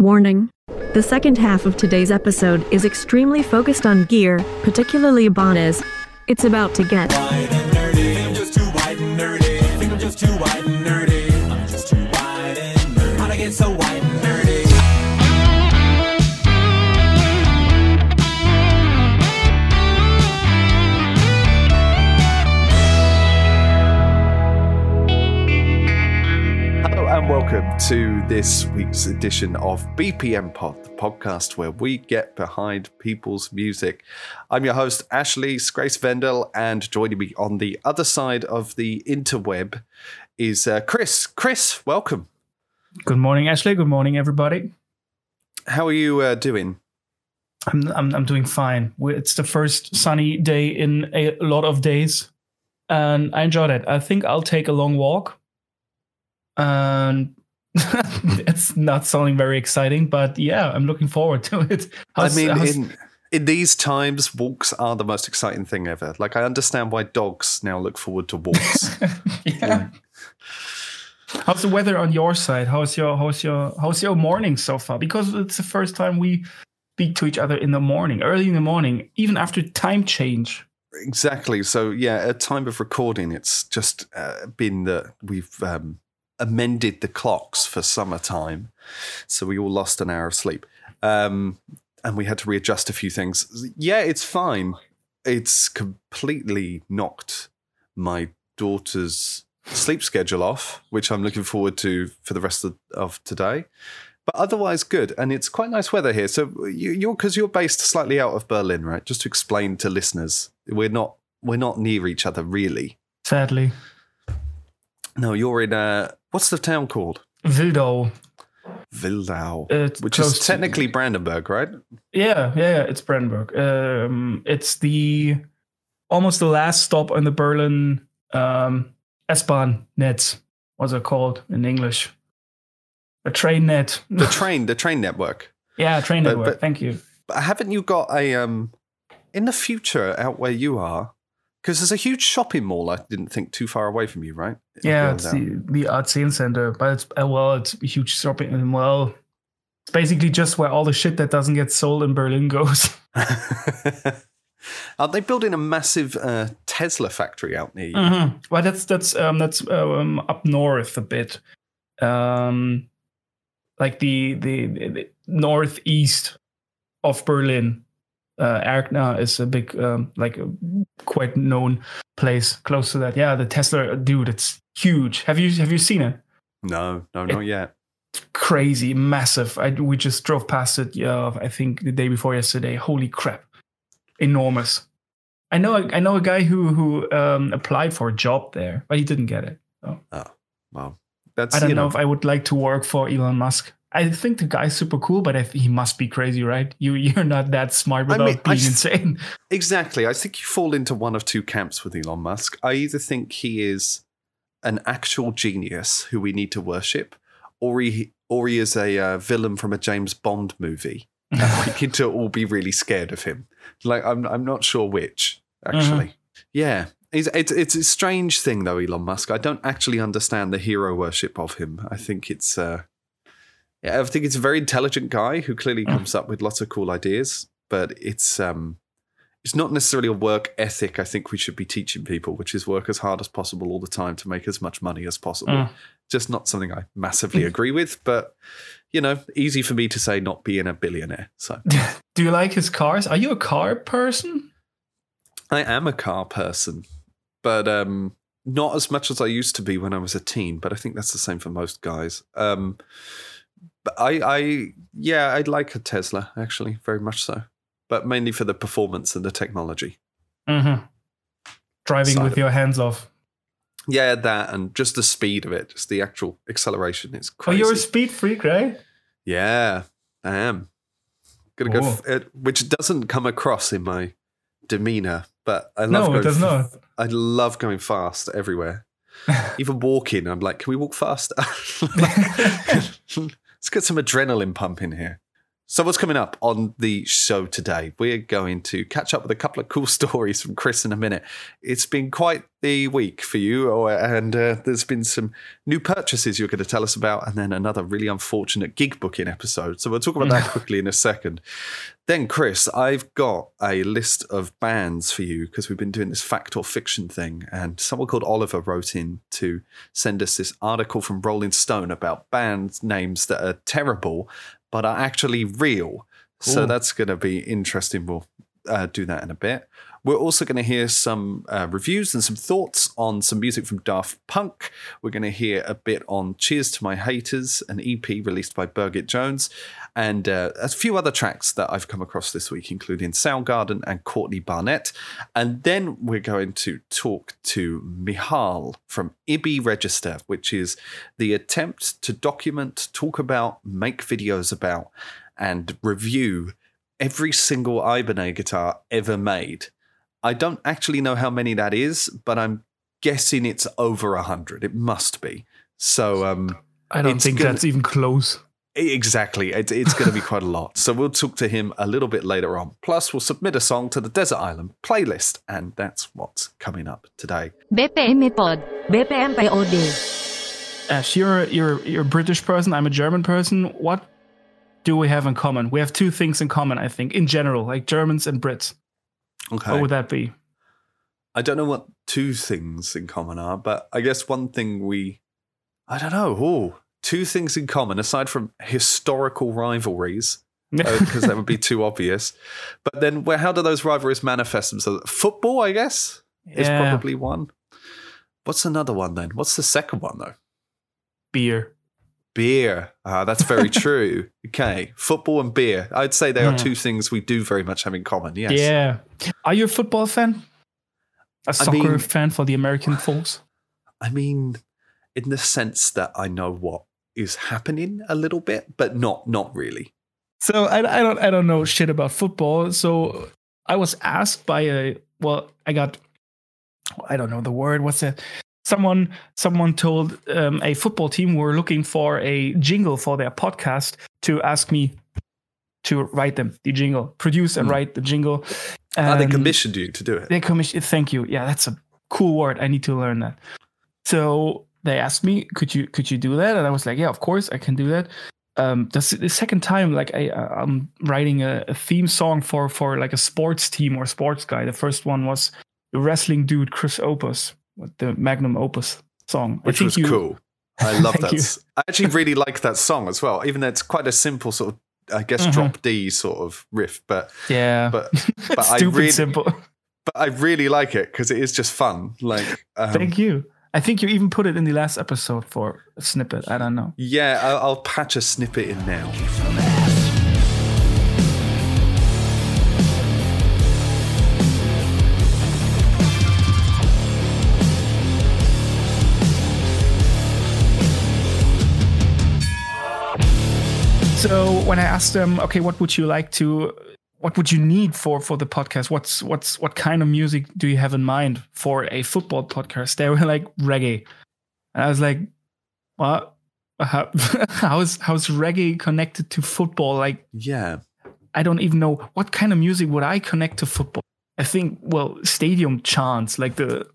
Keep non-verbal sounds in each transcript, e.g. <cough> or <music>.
Warning. The second half of today's episode is extremely focused on gear, particularly Ibanez. It's about to get welcome to this week's edition of BPM Pod, the podcast where we get behind people's music. I'm your host, Ashley Grace Vendel, and joining me on the other side of the interweb is uh, Chris. Chris, welcome. Good morning, Ashley. Good morning, everybody. How are you uh, doing? I'm, I'm I'm doing fine. It's the first sunny day in a lot of days, and I enjoyed it. I think I'll take a long walk. And <laughs> it's not sounding very exciting, but yeah, I'm looking forward to it. How's- I mean, how's- in in these times, walks are the most exciting thing ever. Like, I understand why dogs now look forward to walks. <laughs> yeah. How's the weather on your side? How's your how's your how's your morning so far? Because it's the first time we speak to each other in the morning, early in the morning, even after time change. Exactly. So yeah, at time of recording, it's just uh, been that we've um, amended the clocks for summertime, so we all lost an hour of sleep, um, and we had to readjust a few things. Yeah, it's fine. It's completely knocked my daughter's sleep schedule off, which I'm looking forward to for the rest of, of today. But otherwise, good, and it's quite nice weather here. So you, you're because you're based slightly out of Berlin, right? Just to explain to listeners, we're not we're not near each other really. Sadly, No, you're in uh what's the town called? Wildow. Wildau, It's which is to- technically Brandenburg, right? Yeah, yeah, yeah. It's Brandenburg. Um, it's the almost the last stop on the Berlin um, S-Bahn net. What's it called in English? A train net. The <laughs> train, the train network. yeah, train But- network. but- Thank you. But haven't you got a um in the future out where you are? Because there's a huge shopping mall. I didn't think too far away from you, right? Yeah, it's Wildau. the the A10 Center, but it's uh, well, it's a huge shopping. and Well, it's basically just where all the shit that doesn't get sold in Berlin goes. <laughs> <laughs> Are they building a massive uh, Tesla factory out near you? Mm-hmm. Well, that's that's um, that's um, up north a bit, um, like the, the the northeast of Berlin. Uh, Erkner is a big, um, like a quite known place close to that. Yeah, the Tesla dude, it's huge. Have you have you seen it? No, no, not yet. Crazy, massive. I we just drove past it. Yeah, I think the day before yesterday. Holy crap, enormous. I know I know a guy who who um, applied for a job there, but he didn't get it. So. Well, that's I don't you know, know, if I would like to work for Elon Musk. I think the guy's super cool, but I th- he must be crazy, right? You you're not that smart I without mean, being s- insane. Exactly. I think you fall into one of two camps with Elon Musk. I either think he is an actual genius who we need to worship, or he or he is a uh, villain from a James Bond movie. <laughs> We need to all be really scared of him. Like I'm I'm not sure which actually. Yeah. It's, it's it's a strange thing though, Elon Musk. I don't actually understand the hero worship of him. I think it's uh I think it's a very intelligent guy who clearly comes up with lots of cool ideas, but it's um it's not necessarily a work ethic I think we should be teaching people, which is work as hard as possible all the time to make as much money as possible. Mm. Just not something I massively agree with, but you know, easy for me to say not being a billionaire. So <laughs> Do you like his cars? Are you a car person? I am a car person, but um not as much as I used to be when I was a teen, but I think that's the same for most guys. Um I I yeah, I'd like a Tesla actually, very much so. But mainly for the performance and the technology. Mm-hmm. Driving with your hands off. Yeah, that and just the speed of it, just the actual acceleration is crazy. Oh, you're a speed freak, right? yeah, I am. Gonna go, Oh. f- it, which doesn't come across in my demeanor, but I love No, going it does f- not. I love going fast everywhere. <laughs> Even walking, I'm like, can we walk faster? <laughs> <laughs> Let's get some adrenaline pumping here. So, what's coming up on the show today? We're going to catch up with a couple of cool <laughs> stories from Chris in a minute. It's been quite the week for you, and uh, there's been some new purchases you're going to tell us about, and then another really unfortunate gig booking episode. So, we'll talk about that <laughs> quickly in a second. Then, Chris, I've got a list of bands for you because we've been doing this fact or fiction thing, and someone called Oliver wrote in to send us this article from Rolling Stone about band names that are terrible but are actually real. So that's going to be interesting. We'll uh, do that in a bit. We're also going to hear some uh, reviews and some thoughts on some music from Daft Punk. We're going to hear a bit on Cheers to My Haters, an EP released by Birgit Jones, and uh, a few other tracks that I've come across this week, including Soundgarden and Courtney Barnett. And then we're going to talk to Mihal from IBI Register, which is the attempt to document, talk about, make videos about, and review every single Ibanez guitar ever made. I don't actually know how many that is, but I'm guessing it's over a hundred. It must be. So, um, I don't think gonna- that's even close. exactly, it, it's going to be quite a lot. So we'll talk to him a little bit later on. Plus, we'll submit a song to the Desert Island playlist, and that's what's coming up today. BPM Pod, BPM POD. Ash, you're you're you're a British person. I'm a German person. What do we have in common? We have two things in common, I think, in general, like Germans and Brits. Okay. What would that be? I don't know what two things in common are, but I guess one thing we, I don't know, oh, two things in common aside from historical rivalries, uh, <laughs> because that would be too obvious. But then, where how do those rivalries manifest themselves? Football, I guess, is Yeah. probably one. What's another one then? What's the second one though? beer. Beer. Ah, that's very <laughs> true. Okay, football and beer. I'd say they are two things we do very much have in common. Yes. Yeah. Are you a football fan? A soccer mean- fan for the American <sighs> folks? I mean, in the sense that I know what is happening a little bit, but not not really. So I, I don't I don't know shit about football. So I was asked by a well, I got I don't know the word. What's that? Someone someone told um, a football team were looking for a jingle for their podcast to ask me to write them the jingle, produce and Hmm. write the jingle. Ah, they Um, commissioned you to do it. they commissioned. Thank you. Yeah, that's a cool word. I need to learn that. So they asked me, could you could you do that? And I was like, yeah, of course I can do that. Um, the, the second time, like I, uh, I'm writing a, a theme song for for like a sports team or sports guy. The first one was the wrestling dude Chris Opus the Magnum Opus song, which was cool. I <laughs> love that. you. I actually really like that song as well, even though it's quite a simple sort of, I guess, Mhm. drop D sort of riff. But Yeah, but <laughs> it's I stupid really- simple. but I really like it because it is just fun. Like, um, Thank you. I think you even put it in the last episode for a snippet. I don't know. yeah, I'll, I'll patch a snippet in now. So when I asked them, okay, what would you like to, what would you need for for the podcast? What's what's what kind of music do you have in mind for a football podcast? They were like reggae, and I was like, what? How, <laughs> how's how's reggae connected to football? Like Yeah, I don't even know what kind of music would I connect to football. I think well, stadium chants like the.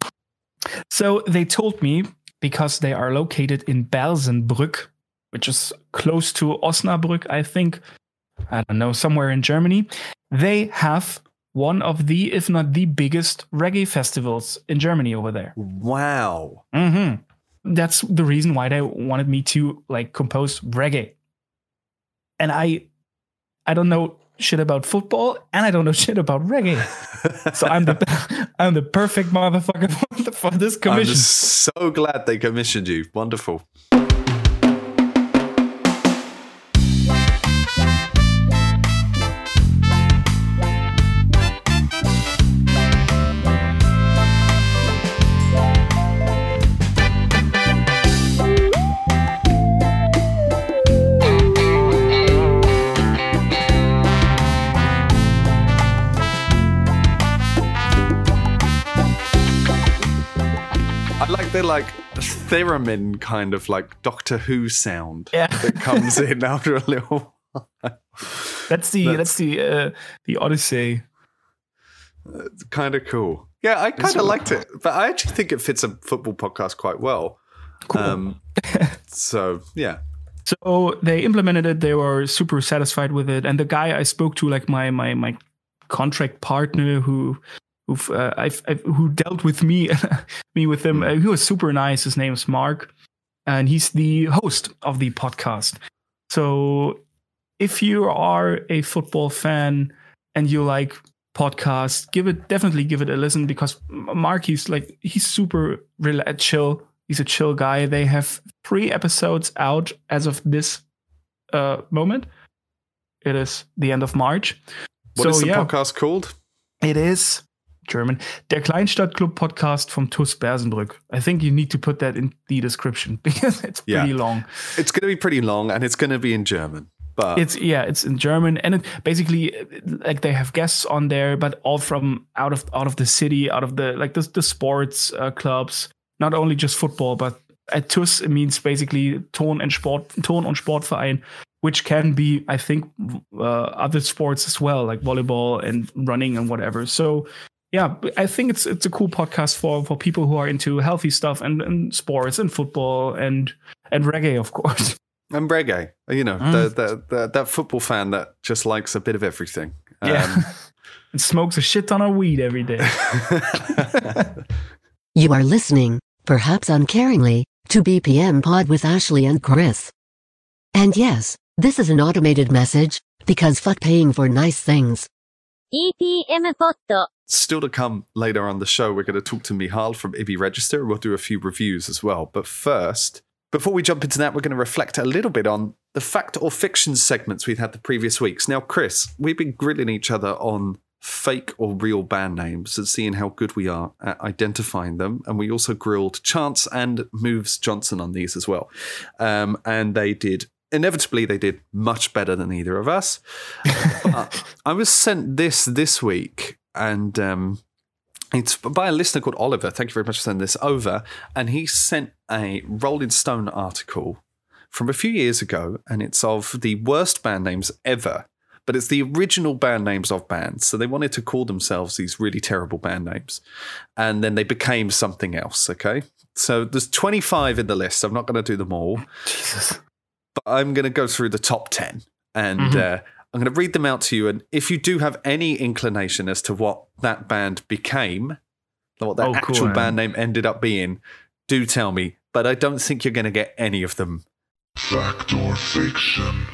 So they told me because they are located in Bersenbrück, which is close to Osnabrück, I think. I don't know, somewhere in Germany. They have one of the, if not the biggest reggae festivals in Germany over there. wow. hmm That's the reason why they wanted me to like compose reggae. And I, I don't know shit about football, and I don't know <laughs> shit about reggae. So I'm the, <laughs> I'm the perfect motherfucker for, <laughs> for this commission. I'm just so glad they commissioned you. Wonderful. Like the theremin kind of like Doctor Who sound Yeah. that comes in <laughs> after a little while. That's the That's- that's, the uh, the Odyssey. kind of cool. Yeah, I kind of liked it, but I actually think it fits a football podcast quite well. Cool. Um, <laughs> so yeah, So they implemented it. They were super satisfied with it. And the guy I spoke to, like my my my contract partner who who uh, I've, I've, who dealt with me <laughs> me with him, uh, he was super nice. His name is Mark, and he's the host of the podcast. So if you are a football fan and you like podcasts, give it definitely give it a listen because Mark he's like he's super rela- chill. He's a chill guy. They have three episodes out as of this uh, moment. It is the end of March. what is so the yeah, podcast called? it is German. Der Kleinstadtclub Podcast from TUS Bersenbrück. I think you need to put that in the description <laughs> because it's Yeah. pretty long. It's going to be pretty long, and it's going to be in German. But It's yeah, it's in German, and it basically like they have guests on there, but all from out of out of the city, out of the like the the sports uh, clubs, not only just football, but at TUS it means basically Ton and Sport, Ton und Sportverein, which can be I think uh, other sports as well, like volleyball and running and whatever. So yeah, I think it's it's a cool podcast for for people who are into healthy stuff and, and sports and football and and reggae, of course. <laughs> and reggae, you know, Mm. the, the, the, that football fan that just likes a bit of everything. Yeah. <laughs> and smokes a shit ton of weed every day. Um, <laughs> You are listening, perhaps uncaringly, to BPM Pod with Ashley and Chris. And yes, this is an automated message, because fuck paying for nice things. BPM Pod. Still to come later on the show, we're going to talk to Mihal from IBI Register we'll do a few reviews as well. But first, before we jump into that, we're going to reflect a little bit on the fact or fiction segments we've had the previous weeks. Now, Chris, we've been grilling each other on fake or real band names and seeing how good we are at identifying them. And we also grilled Chance and Moves Johnson on these as well. Um, and they did inevitably, they did much better than either of us. But <laughs> I was sent this this week, and um, it's by a listener called Oliver. Thank you very much for sending this over. And he sent a Rolling Stone article from a few years ago, and it's of the worst band names ever. But it's the original band names of bands. So they wanted to call themselves these really terrible band names. And then they became something else, okay? So there's 25 in the list. I'm not going to do them all Jesus. But I'm going to go through the top 10 and Mhm. uh, I'm going to read them out to you. And if you do have any inclination as to what that band became, what that Oh, actual man. band name ended up being, do tell me. But I don't think you're going to get any of them. Fact or fiction?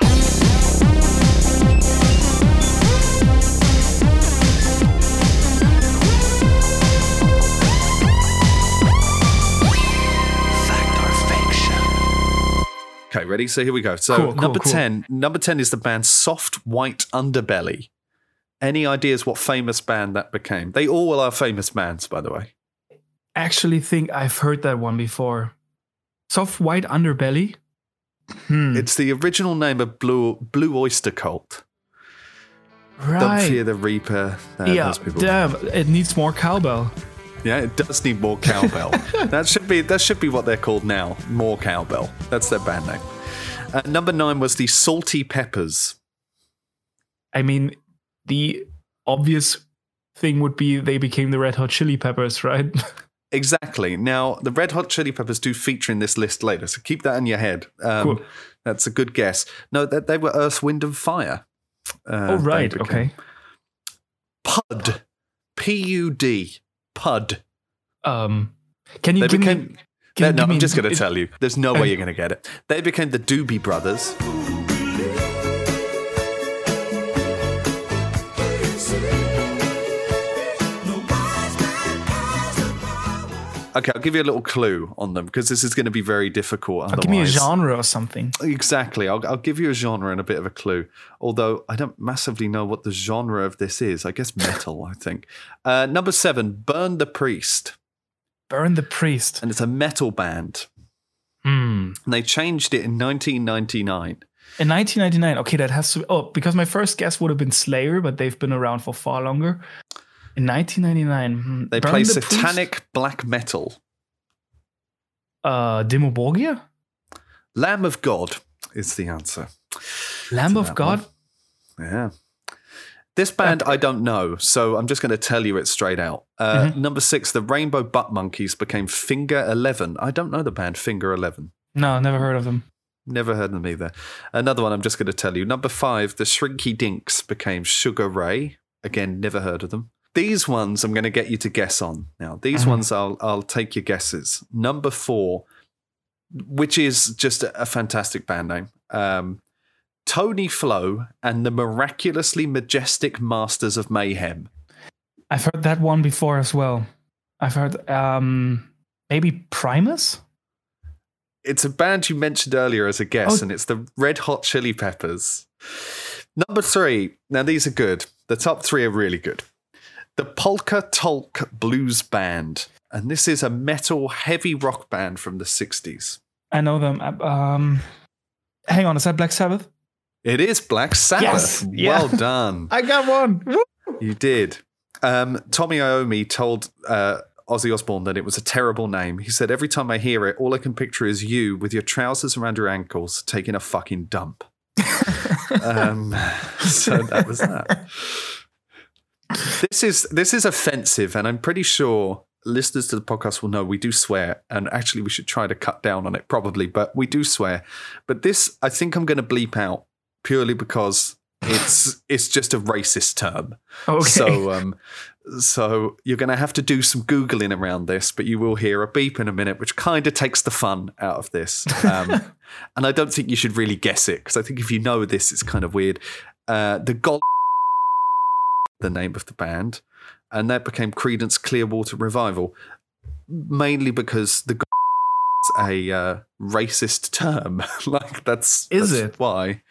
Okay, ready? So here we go. So Cool, number cool. 10, number 10 is the band Soft White Underbelly. Any ideas what famous band that became? They all are famous bands, by the way. Actually, think I've heard that one before. Soft white underbelly. Hmm. It's the original name of Blue Blue Oyster Cult. right. Don't fear the Reaper. uh, yeah. Damn. It needs more cowbell. Yeah, it does need more cowbell. <laughs> that should be that should be what they're called now. More cowbell. That's their band name. Uh, number nine was the Salty Peppers. I mean, the obvious thing would be they became the Red Hot Chili Peppers, right? <laughs> Exactly. Now the Red Hot Chili Peppers do feature in this list later, so keep that in your head. Um, Cool. That's a good guess. No, that they were Earth, Wind, and Fire. Uh, oh, right. Okay. Pud. P U D. Pud. Um, can you They give became. me? Can no, give I'm just going to tell you. There's no way you're going to get it. They became the Doobie Brothers. Okay, I'll give you a little clue on them because this is going to be very difficult. Oh, give me a genre or something. Exactly. I'll, I'll give you a genre and a bit of a clue. Although I don't massively know what the genre of this is. I guess metal, I think. Uh, number seven, Burn the Priest. Burn the Priest. And it's a metal band. Hmm. And they changed it in 1999. In 1999. Okay, that has to. Oh, because my first guess would have been Slayer, but they've been around for far longer. In 1999, hmm, They play the Priest? satanic black metal. Uh, Lamb of God is the answer. Lamb of God? one. Yeah. This band I don't know, so I'm just going to tell you it straight out. Uh, Mm-hmm. Number six, the Rainbow Butt Monkeys became Finger Eleven. I don't know the band Finger Eleven. No, never heard of them. Never heard of them either. Another one I'm just going to tell you. Number five, the Shrinky Dinks became Sugar Ray. Again, never heard of them. These ones I'm going to get you to guess on. Now, these Mhm. ones I'll I'll take your guesses. Number four, which is just a, a fantastic band name. Um, Tony Flow and the miraculously majestic Masters of Mayhem. I've heard that one before as well. I've heard um maybe Primus? It's a band you mentioned earlier as a guess, Oh. and it's the Red Hot Chili Peppers. Number three. Now these are good. The top three are really good. The Polka Tulk Blues Band, and this is a metal heavy rock band from the '60s. I know them. Uh, Um hang on, is that Black Sabbath? It is Black Sabbath. Yes, yeah. Well done. <laughs> I got one. You did. Um, Tony Iommi told uh, Ozzy Osbourne that it was a terrible name. He said, Every time I hear it, all I can picture is you with your trousers around your ankles taking a fucking dump. <laughs> um, <laughs> so that was that. This is this is offensive, and I'm pretty sure listeners to the podcast will know we do swear, and actually we should try to cut down on it probably, but we do swear. But this, I think I'm going to bleep out purely because it's <laughs> it's just a racist term. Okay. So um so you're going to have to do some googling around this, but you will hear a beep in a minute, which kind of takes the fun out of this. Um, <laughs> and I don't think you should really guess it because I think if you know this, it's kind of weird. Uh, the God, the name of the band, and that became Creedence Clearwater Revival, mainly because the a uh, racist term. <laughs> like that's Is that's it? why?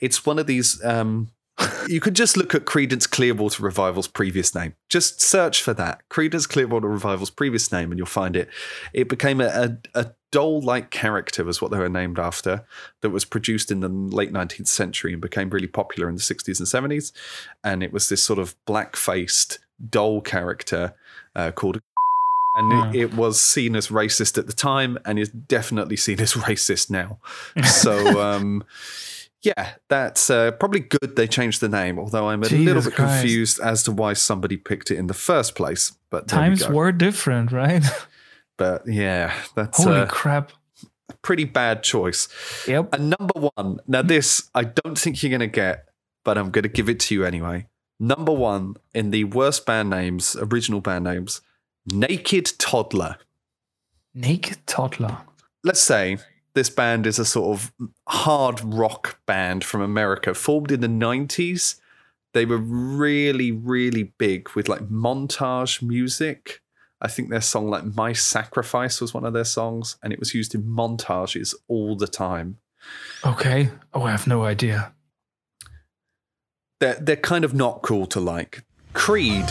It's one of these. Um, you could just look at Creedence Clearwater Revival's previous name. Just search for that. Creedence Clearwater Revival's previous name, and you'll find it. It became a, a, a doll like character, was what they were named after, that was produced in the late 19th century and became really popular in the 60s and 70s. And it was this sort of black faced doll character uh, called. <laughs> And it, it was seen as racist at the time and is definitely seen as <laughs> racist now. So, <laughs> um, yeah, that's uh, probably good they changed the name, although I'm a little bit Christ. confused as to why somebody picked it in the first place. But Times were different, right? But yeah, that's Holy a crap. pretty bad choice. Yep. And number one, now this I don't think you're going to get, but I'm going to give it to you anyway. Number one in the worst band names, original band names, Naked Toddler. Naked Toddler. let's say this band is a sort of hard rock band from America, formed in the 90s. They were really, really big with like montage music. I think their song, like My Sacrifice, was one of their songs, and it was used in montages all the time. Okay. Oh, I have no idea. They're, they're kind of not cool to like. Creed.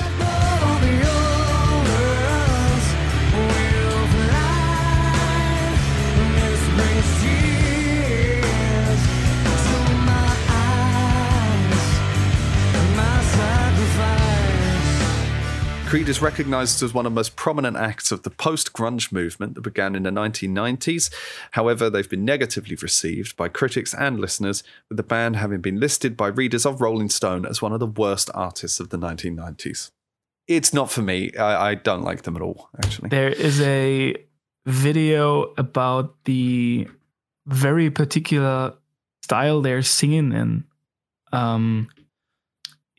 Creed is recognized as one of the most prominent acts of the post grunge movement that began in the 1990s. However, they've been negatively received by critics and listeners, with the band having been listed by readers of Rolling Stone as one of the worst artists of the 1990s. It's not for me. I, I don't like them at all, actually. There is a video about the very particular style they're singing in. Um,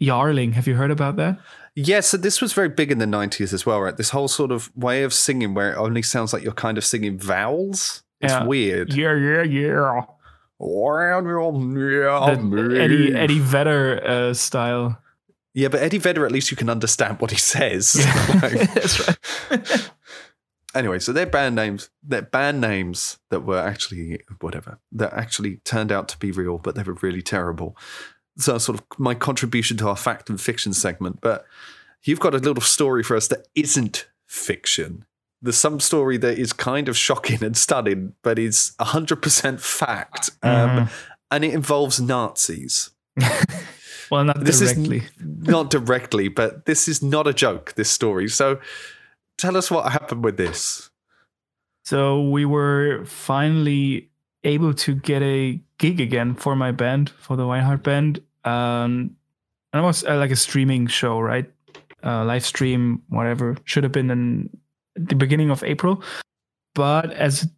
Yarling. Have you heard about that? Yeah, so this was very big in the 90s as well, right? This whole sort of way of singing where it only sounds like you're kind of singing vowels. It's Yeah. weird. Yeah, yeah, yeah. Yeah, The Eddie Eddie Vedder uh, style. Yeah, but Eddie Vedder, at least you can understand what he says. <laughs> <laughs> Like- That's right. <laughs> anyway, so their band names, their band names that were actually whatever, that actually turned out to be real, but they were really terrible. So sort of my contribution to our fact and fiction segment. But you've got a little story for us that isn't fiction. There's some story that is kind of shocking and stunning, but is 100% fact. Um, And it involves Nazis. <laughs> well, not This directly. is not directly, but this is not a joke, this story. So tell us what happened with this. So we were finally able to get a gig again for my band, for the Weinhardt band. Um, and it was uh, like a streaming show, right? Uh, live stream, whatever. Should have been in the beginning of April, but as it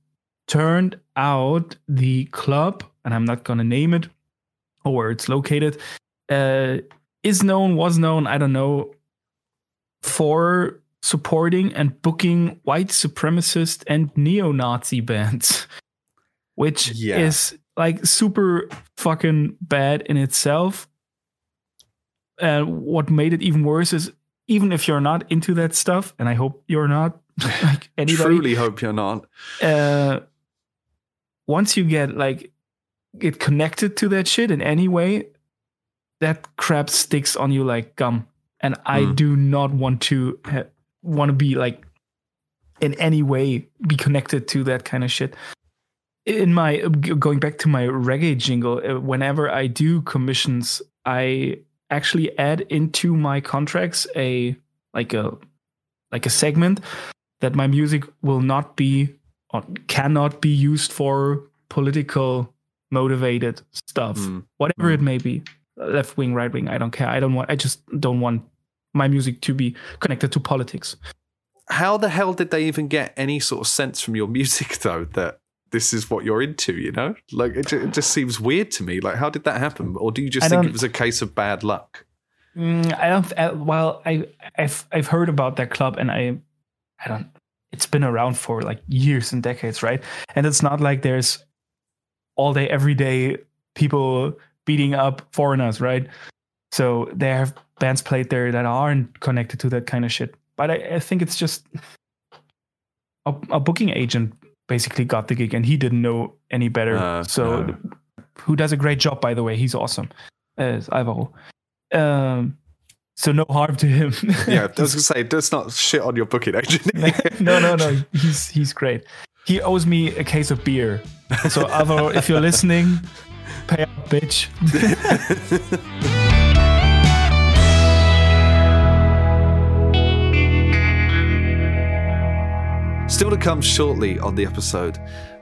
turned out, the club, and I'm not gonna name it or where it's located, uh, is known, was known, I don't know, for supporting and booking white supremacist and neo-Nazi <laughs> bands, which Yeah. is like super fucking bad in itself. And what made it even worse is even if you're not into that stuff, and I hope you're not, <laughs> like <laughs> anybody, Truly hope you're not. uh, once you get like get connected to that shit in any way, that crap sticks on you like gum. And I Mm. do not want to ha- want to be like in any way be connected to that kind of shit. In my going back to my reggae jingle, uh, whenever I do commissions, I actually add into my contracts a like a like a segment that my music will not be or cannot be used for political motivated stuff Mm. whatever Mm. it may be left wing right wing i don't care i don't want i just don't want my music to be connected to politics How the hell did they even get any sort of sense from your <laughs> music, though, that this is what you're into, you know? Like, it, it just seems weird to me. Like, how did that happen? Or do you just I think it was a case of bad luck? Mm, i don't uh, well i i've i've heard about that club and i i don't it's been around for like years and decades right and it's not like there's all day every day people beating up foreigners right so there have bands played there that aren't connected to that kind of shit but i, I think it's just a, a booking agent basically got the gig and he didn't know any better Uh, so no. who does a great job by the way he's awesome as Alvaro. Um, so no harm to him. <laughs> Yeah, I was <laughs> going to say, let's not shit on your booking agent. <laughs> no, no, no. He's he's great. He owes me a case of beer. So Alvaro, if you're listening, pay up, bitch. Still to come shortly on the episode,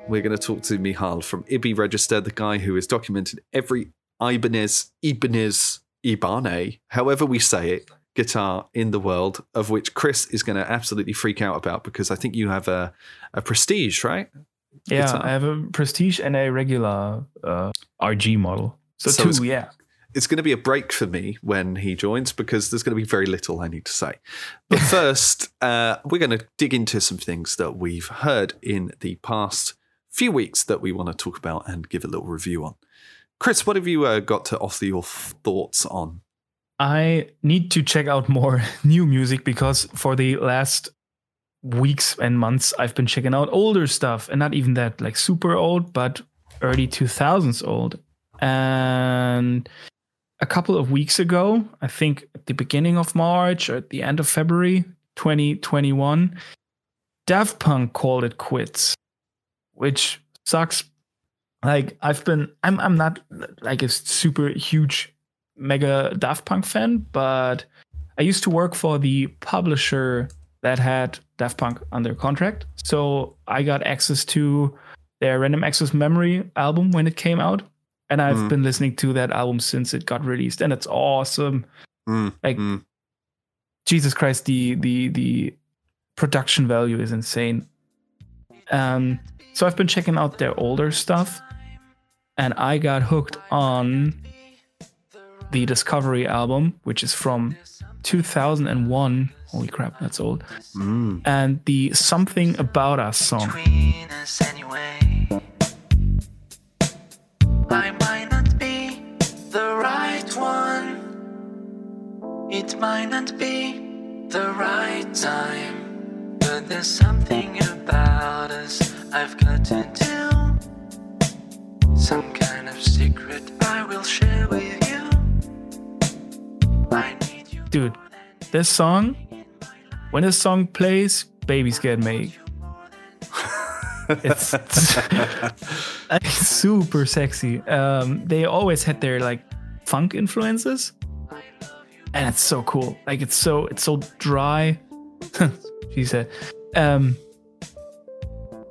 we're going to talk to Mihal from IBI Register, the guy who has documented every Ibanez, Ibanez, Ibane, however we say it, guitar in the world, of which Chris is going to absolutely freak out about because I think you have a, a prestige, right? Yeah, Guitar. I have a prestige and a regular uh, RG model. So, So two, yeah. It's going to be a break for me when he joins because there's going to be very little I need to say. But <laughs> first, uh, we're going to dig into some things that we've heard in the past few weeks that we want to talk about and give a little review on. Chris, what have you uh, got to offer your thoughts on? I need to check out more <laughs> new music because for the last weeks and months I've been checking out older stuff and not even that like super old but early 2000s old. And a couple of weeks ago, I think at the beginning of March or at the end of February 2021, Daft Punk called it quits, which sucks. Like I've been I'm I'm not like a super huge mega Daft Punk fan, but I used to work for the publisher that had Daft Punk under contract. So I got access to their Random Access Memory album when it came out. And I've Mm. been listening to that album since it got released. And it's awesome. Mm, Like mm. Jesus Christ, the the the production value is insane. Um, so I've been checking out their older stuff, and I got hooked on the Discovery album, which is from 2001. Holy crap, that's old. Mm. And the Something About Us song. Between. I might not be the right one. It might not be the right time. But there's something about us I've got to do. Some kind of secret I will share with you. I need you. Dude, this song, when this song plays, babies get made. <laughs> it's <laughs> like, <laughs> super sexy. Um, they always had their like funk influences, and it's so cool. Like it's so it's so dry. <laughs> she said, um,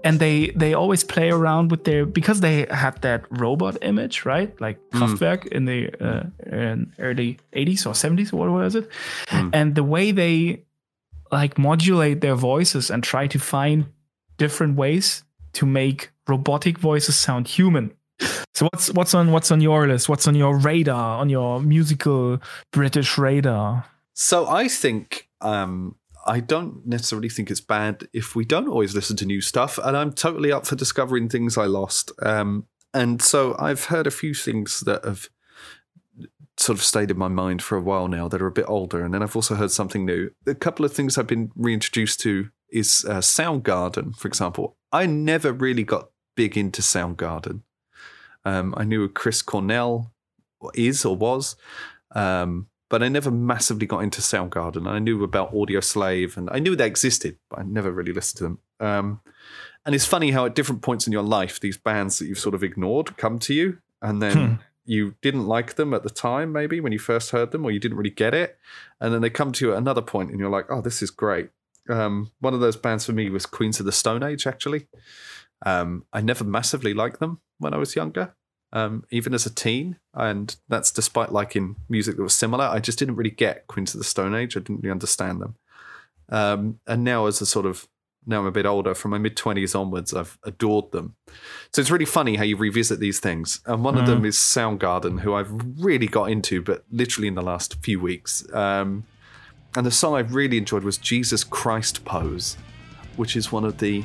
and they they always play around with their because they had that robot image, right? Like Kraftwerk in the uh, in early 80s or 70s. What was it? And the way they like modulate their voices and try to find different ways to make robotic voices sound human. So what's what's on what's on your list? What's on your radar? On your musical British radar? So I think um, I don't necessarily think it's bad if we don't always listen to new stuff, and I'm totally up for discovering things I lost. Um, and so I've heard a few things that have sort of stayed in my mind for a while now that are a bit older, and then I've also heard something new. A couple of things I've been reintroduced to is uh, Soundgarden, for example. I never really got big into Soundgarden. Um, I knew Chris Cornell is or was, um, but I never massively got into Soundgarden. I knew about Audioslave and I knew they existed, but I never really listened to them. Um, and it's funny how at different points in your life, these bands that you've sort of ignored come to you, and then Hmm. you didn't like them at the time, maybe when you first heard them, or you didn't really get it, and then they come to you at another point, and you're like, "Oh, this is great." Um, one of those bands for me was Queens of the Stone Age. Actually, um, I never massively liked them when I was younger, um, even as a teen, and that's despite liking music that was similar. I just didn't really get Queens of the Stone Age. I didn't really understand them. Um, and now, as a sort of now I'm a bit older, from my mid twenties onwards, I've adored them. So it's really funny how you revisit these things. And one of them is Soundgarden, who I've really got into, but literally in the last few weeks. Um, and the song I really enjoyed was Jesus Christ Pose, which is one of the.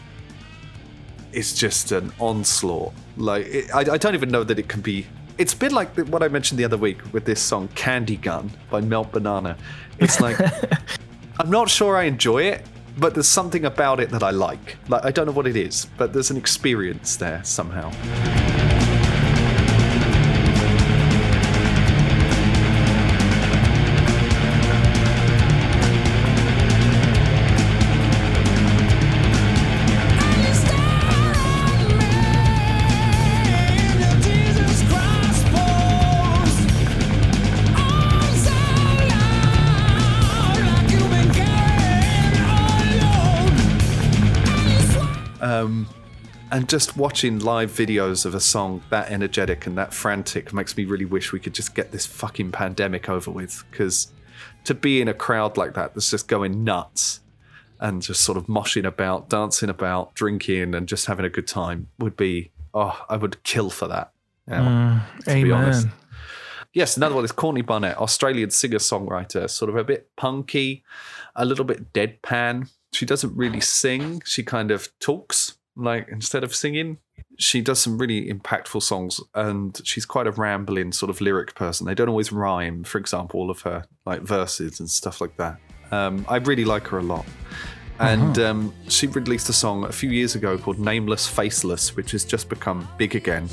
It's just an onslaught. Like it, I, I don't even know that it can be. It's a bit like what I mentioned the other week with this song "Candy Gun" by Melt Banana. It's like <laughs> I'm not sure I enjoy it, but there's something about it that I like. Like I don't know what it is, but there's an experience there somehow. Just watching live videos of a song that energetic and that frantic makes me really wish we could just get this fucking pandemic over with. Because to be in a crowd like that that's just going nuts and just sort of moshing about, dancing about, drinking, and just having a good time would be, oh, I would kill for that. Yeah, mm, to be honest. Yes, another one is Courtney Barnett, Australian singer songwriter, sort of a bit punky, a little bit deadpan. She doesn't really sing, she kind of talks, like instead of singing. She does some really impactful songs, and she's quite a rambling sort of lyric person. They don't always rhyme, for example, all of her like verses and stuff like that. Um, I really like her a lot. And um, she released a song a few years ago called Nameless Faceless, which has just become big again.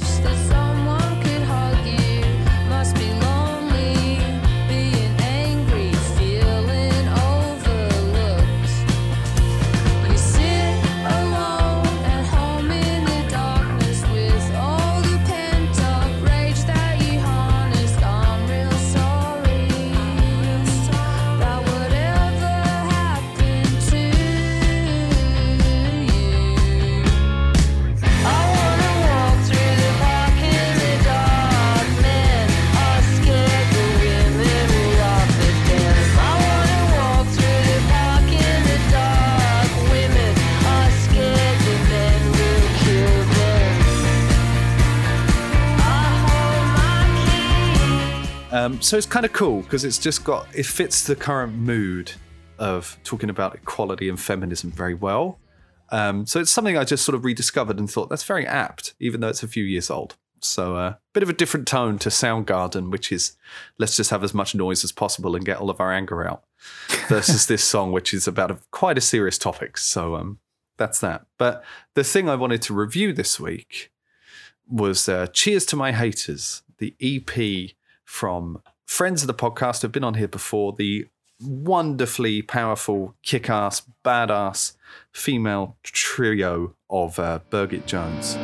So it's kind of cool because it's just got it fits the current mood of talking about equality and feminism very well. Um, so it's something I just sort of rediscovered and thought that's very apt, even though it's a few years old. So a uh, bit of a different tone to Soundgarden, which is let's just have as much noise as possible and get all of our anger out, <laughs> versus this song, which is about a, quite a serious topic. So um, that's that. But the thing I wanted to review this week was uh, Cheers to My Haters, the EP from friends of the podcast who've been on here before, the wonderfully powerful, kick ass, badass female trio of uh, Birgit Jones.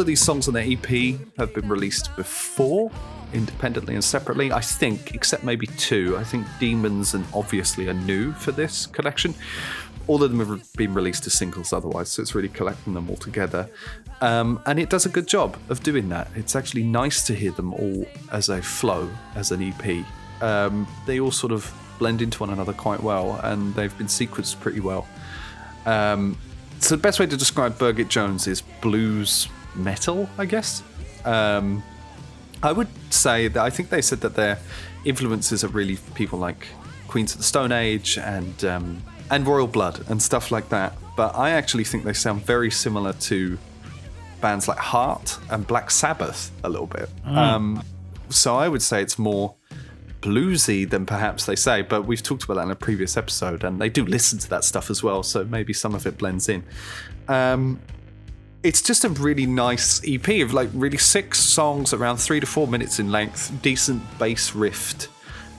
Of these songs on the EP have been released before, independently and separately, I think, except maybe two. I think Demons and Obviously are new for this collection. All of them have been released as singles otherwise, so it's really collecting them all together. Um, and it does a good job of doing that. It's actually nice to hear them all as a flow, as an EP. Um, they all sort of blend into one another quite well, and they've been sequenced pretty well. Um, so the best way to describe Birgit Jones is blues metal, I guess. Um, I would say that I think they said that their influences are really people like Queens of the Stone Age and um, and Royal Blood and stuff like that. But I actually think they sound very similar to bands like Heart and Black Sabbath a little bit. Um, so I would say it's more bluesy than perhaps they say, but we've talked about that in a previous episode, and they do listen to that stuff as well, so maybe some of it blends in. Um, it's just a really nice EP of like really six songs, around three to four minutes in length, decent bass riff,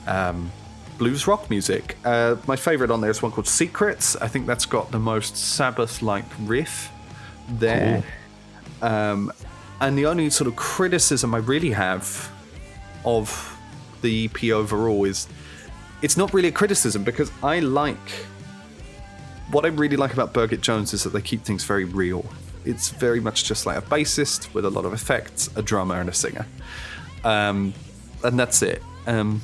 um, blues rock music. Uh, my favorite on there is one called Secrets. I think that's got the most Sabbath like riff there. Um, and the only sort of criticism I really have of the EP overall is it's not really a criticism because I like what I really like about Birgit Jones is that they keep things very real. It's very much just like a bassist with a lot of effects, a drummer, and a singer. Um, and that's it. Um,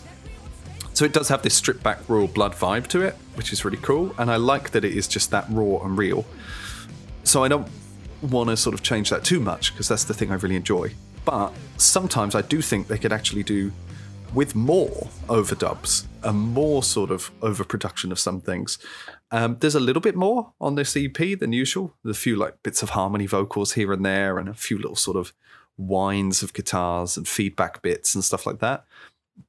so it does have this stripped back Royal Blood vibe to it, which is really cool. And I like that it is just that raw and real. So I don't want to sort of change that too much because that's the thing I really enjoy. But sometimes I do think they could actually do with more overdubs and more sort of overproduction of some things. Um, there's a little bit more on this EP than usual. There's a few like bits of harmony vocals here and there, and a few little sort of whines of guitars and feedback bits and stuff like that.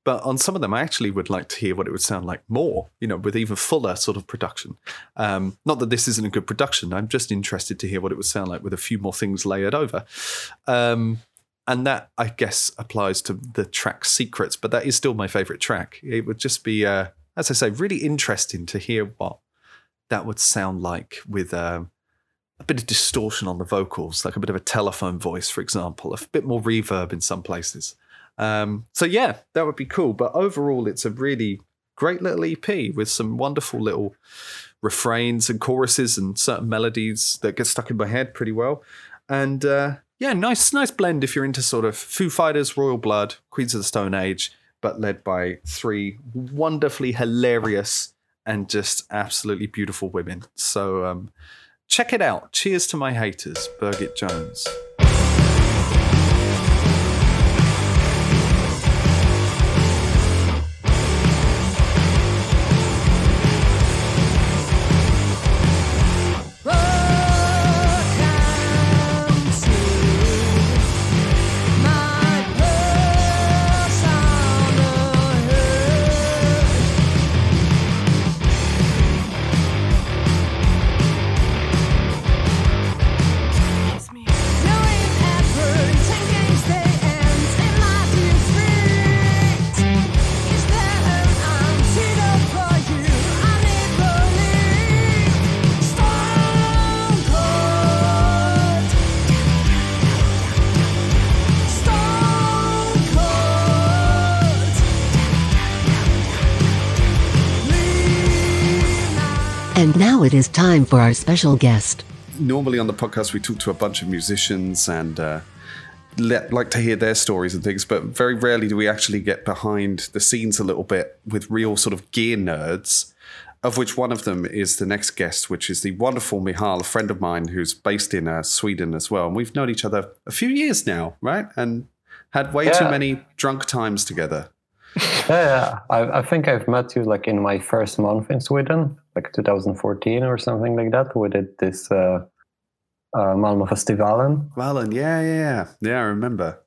But on some of them, I actually would like to hear what it would sound like more, you know, with even fuller sort of production. Um, not that this isn't a good production. I'm just interested to hear what it would sound like with a few more things layered over. Um, and that I guess applies to the track Secrets, but that is still my favorite track. It would just be, uh, as I say, really interesting to hear what that would sound like with um, a bit of distortion on the vocals, like a bit of a telephone voice, for example, a bit more reverb in some places. Um, so yeah, that would be cool. But overall, it's a really great little EP with some wonderful little refrains and choruses and certain melodies that get stuck in my head pretty well. And uh, yeah, nice, nice blend if you're into sort of Foo Fighters, Royal Blood, Queens of the Stone Age, but led by three wonderfully hilarious and just absolutely beautiful women. So um, check it out. Cheers to my haters, Birgit Jones. Is time for our special guest. normally on the podcast we talk to a bunch of musicians and uh, let, like to hear their stories and things, but very rarely do we actually get behind the scenes a little bit with real sort of gear nerds. Of which one of them is the next guest, which is the wonderful Michal, a friend of mine who's based in uh, Sweden as well. And we've known each other a few years now, right? And had way too many drunk times together. Yeah, <laughs> yeah. I, I think I've met you like in my first month in Sweden, like 2014 or something like that. We did this uh, uh, Malmo Festivalen. Valen, yeah, yeah, yeah. Yeah, I remember.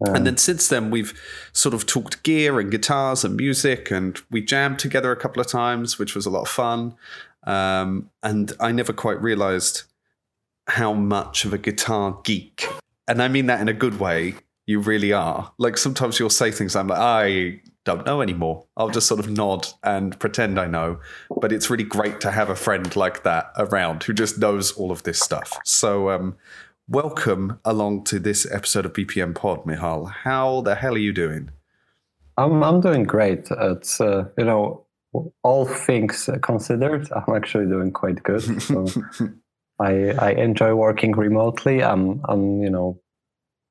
and then since then, we've sort of talked gear and guitars and music, and we jammed together a couple of times, which was a lot of fun. Um, and I never quite realized how much of a guitar geek, and I mean that in a good way, you really are. Like sometimes you'll say things, I'm like, I don't know anymore. I'll just sort of nod and pretend I know. But it's really great to have a friend like that around who just knows all of this stuff. So, um, welcome along to this episode of BPM Pod, Michal. How the hell are you doing? I'm I'm doing great. It's uh, you know all things considered, I'm actually doing quite good. So <laughs> I I enjoy working remotely. I'm I'm you know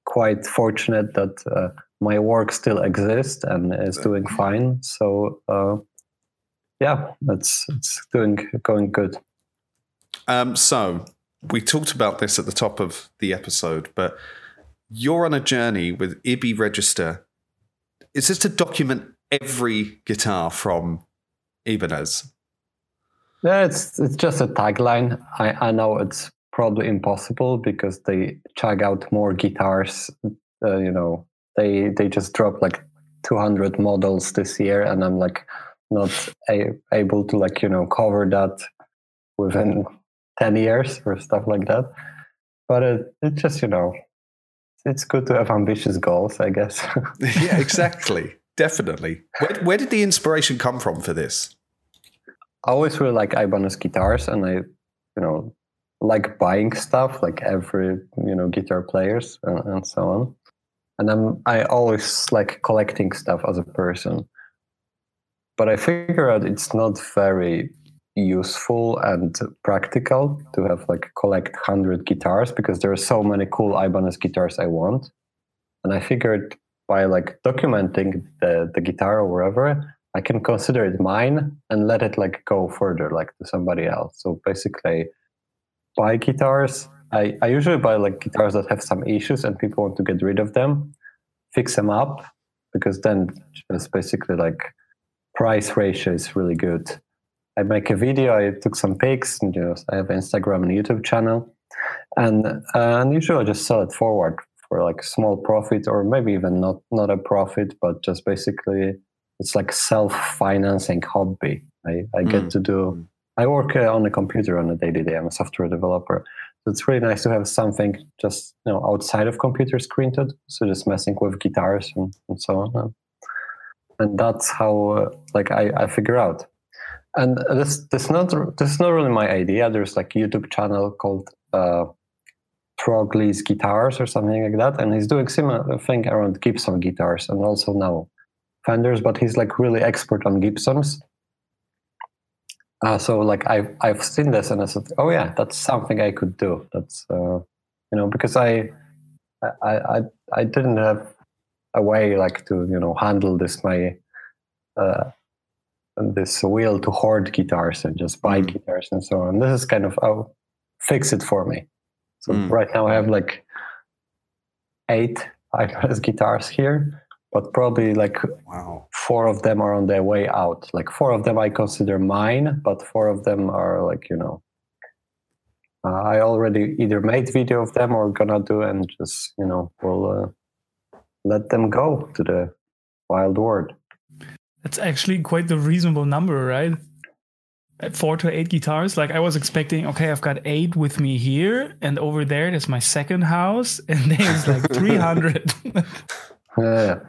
quite fortunate that uh, my work still exists and is doing fine. So uh, yeah, it's it's doing going good. Um, so we talked about this at the top of the episode, but you're on a journey with IBI Register. Is this to document every guitar from Ibanez? Yeah, it's it's just a tagline. I, I know it's probably impossible because they chug out more guitars. Uh, you know, they they just dropped like 200 models this year, and I'm like not a, able to like you know cover that within 10 years or stuff like that. But it it just you know, it's good to have ambitious goals, I guess. <laughs> yeah, exactly. Definitely. Where, where did the inspiration come from for this? I always really like Ibanez guitars, and I, you know, like buying stuff like every you know guitar players and, and so on. And I'm I always like collecting stuff as a person, but I figure out it's not very useful and practical to have like collect hundred guitars because there are so many cool Ibanez guitars I want, and I figured by like documenting the the guitar or wherever I can consider it mine and let it like go further, like to somebody else. So basically, buy guitars. I, I usually buy like guitars that have some issues and people want to get rid of them, fix them up, because then it's basically like price ratio is really good. I make a video. I took some pics, and you know, I have Instagram and YouTube channel, and uh, and usually I just sell it forward for like small profit or maybe even not not a profit, but just basically it's like self-financing hobby. I, I get Mm. to do. I work uh, on a computer on a daily day. I'm a software developer, so it's really nice to have something just you know outside of computer screen to do. So just messing with guitars and, and so on, and, that's how uh, like I, I figure out. And this this not this is not really my idea. There's like a YouTube channel called uh, Trogly's Guitars or something like that, and he's doing similar thing around Gibson guitars and also now Fenders, but he's like really expert on Gibsons. Uh, so like I've I've seen this and I said, oh yeah, that's something I could do. That's uh, you know because I I I I didn't have a way like to you know handle this my uh, this will to hoard guitars and just buy guitars and so on. This is kind of oh fix it for me. So Mm. right now I have like eight Ibanez <laughs> guitars here, but probably like Wow. four of them are on their way out. Like four of them I consider mine, but four of them are like you know. Uh, I already either made video of them or gonna do, and just you know we'll uh, let them go to the wild world. That's actually quite the reasonable number, right? At four to eight guitars. Like I was expecting, okay, I've got eight with me here, and over there, there's my second house, and there's like <laughs> 300. Uh, <laughs> yeah,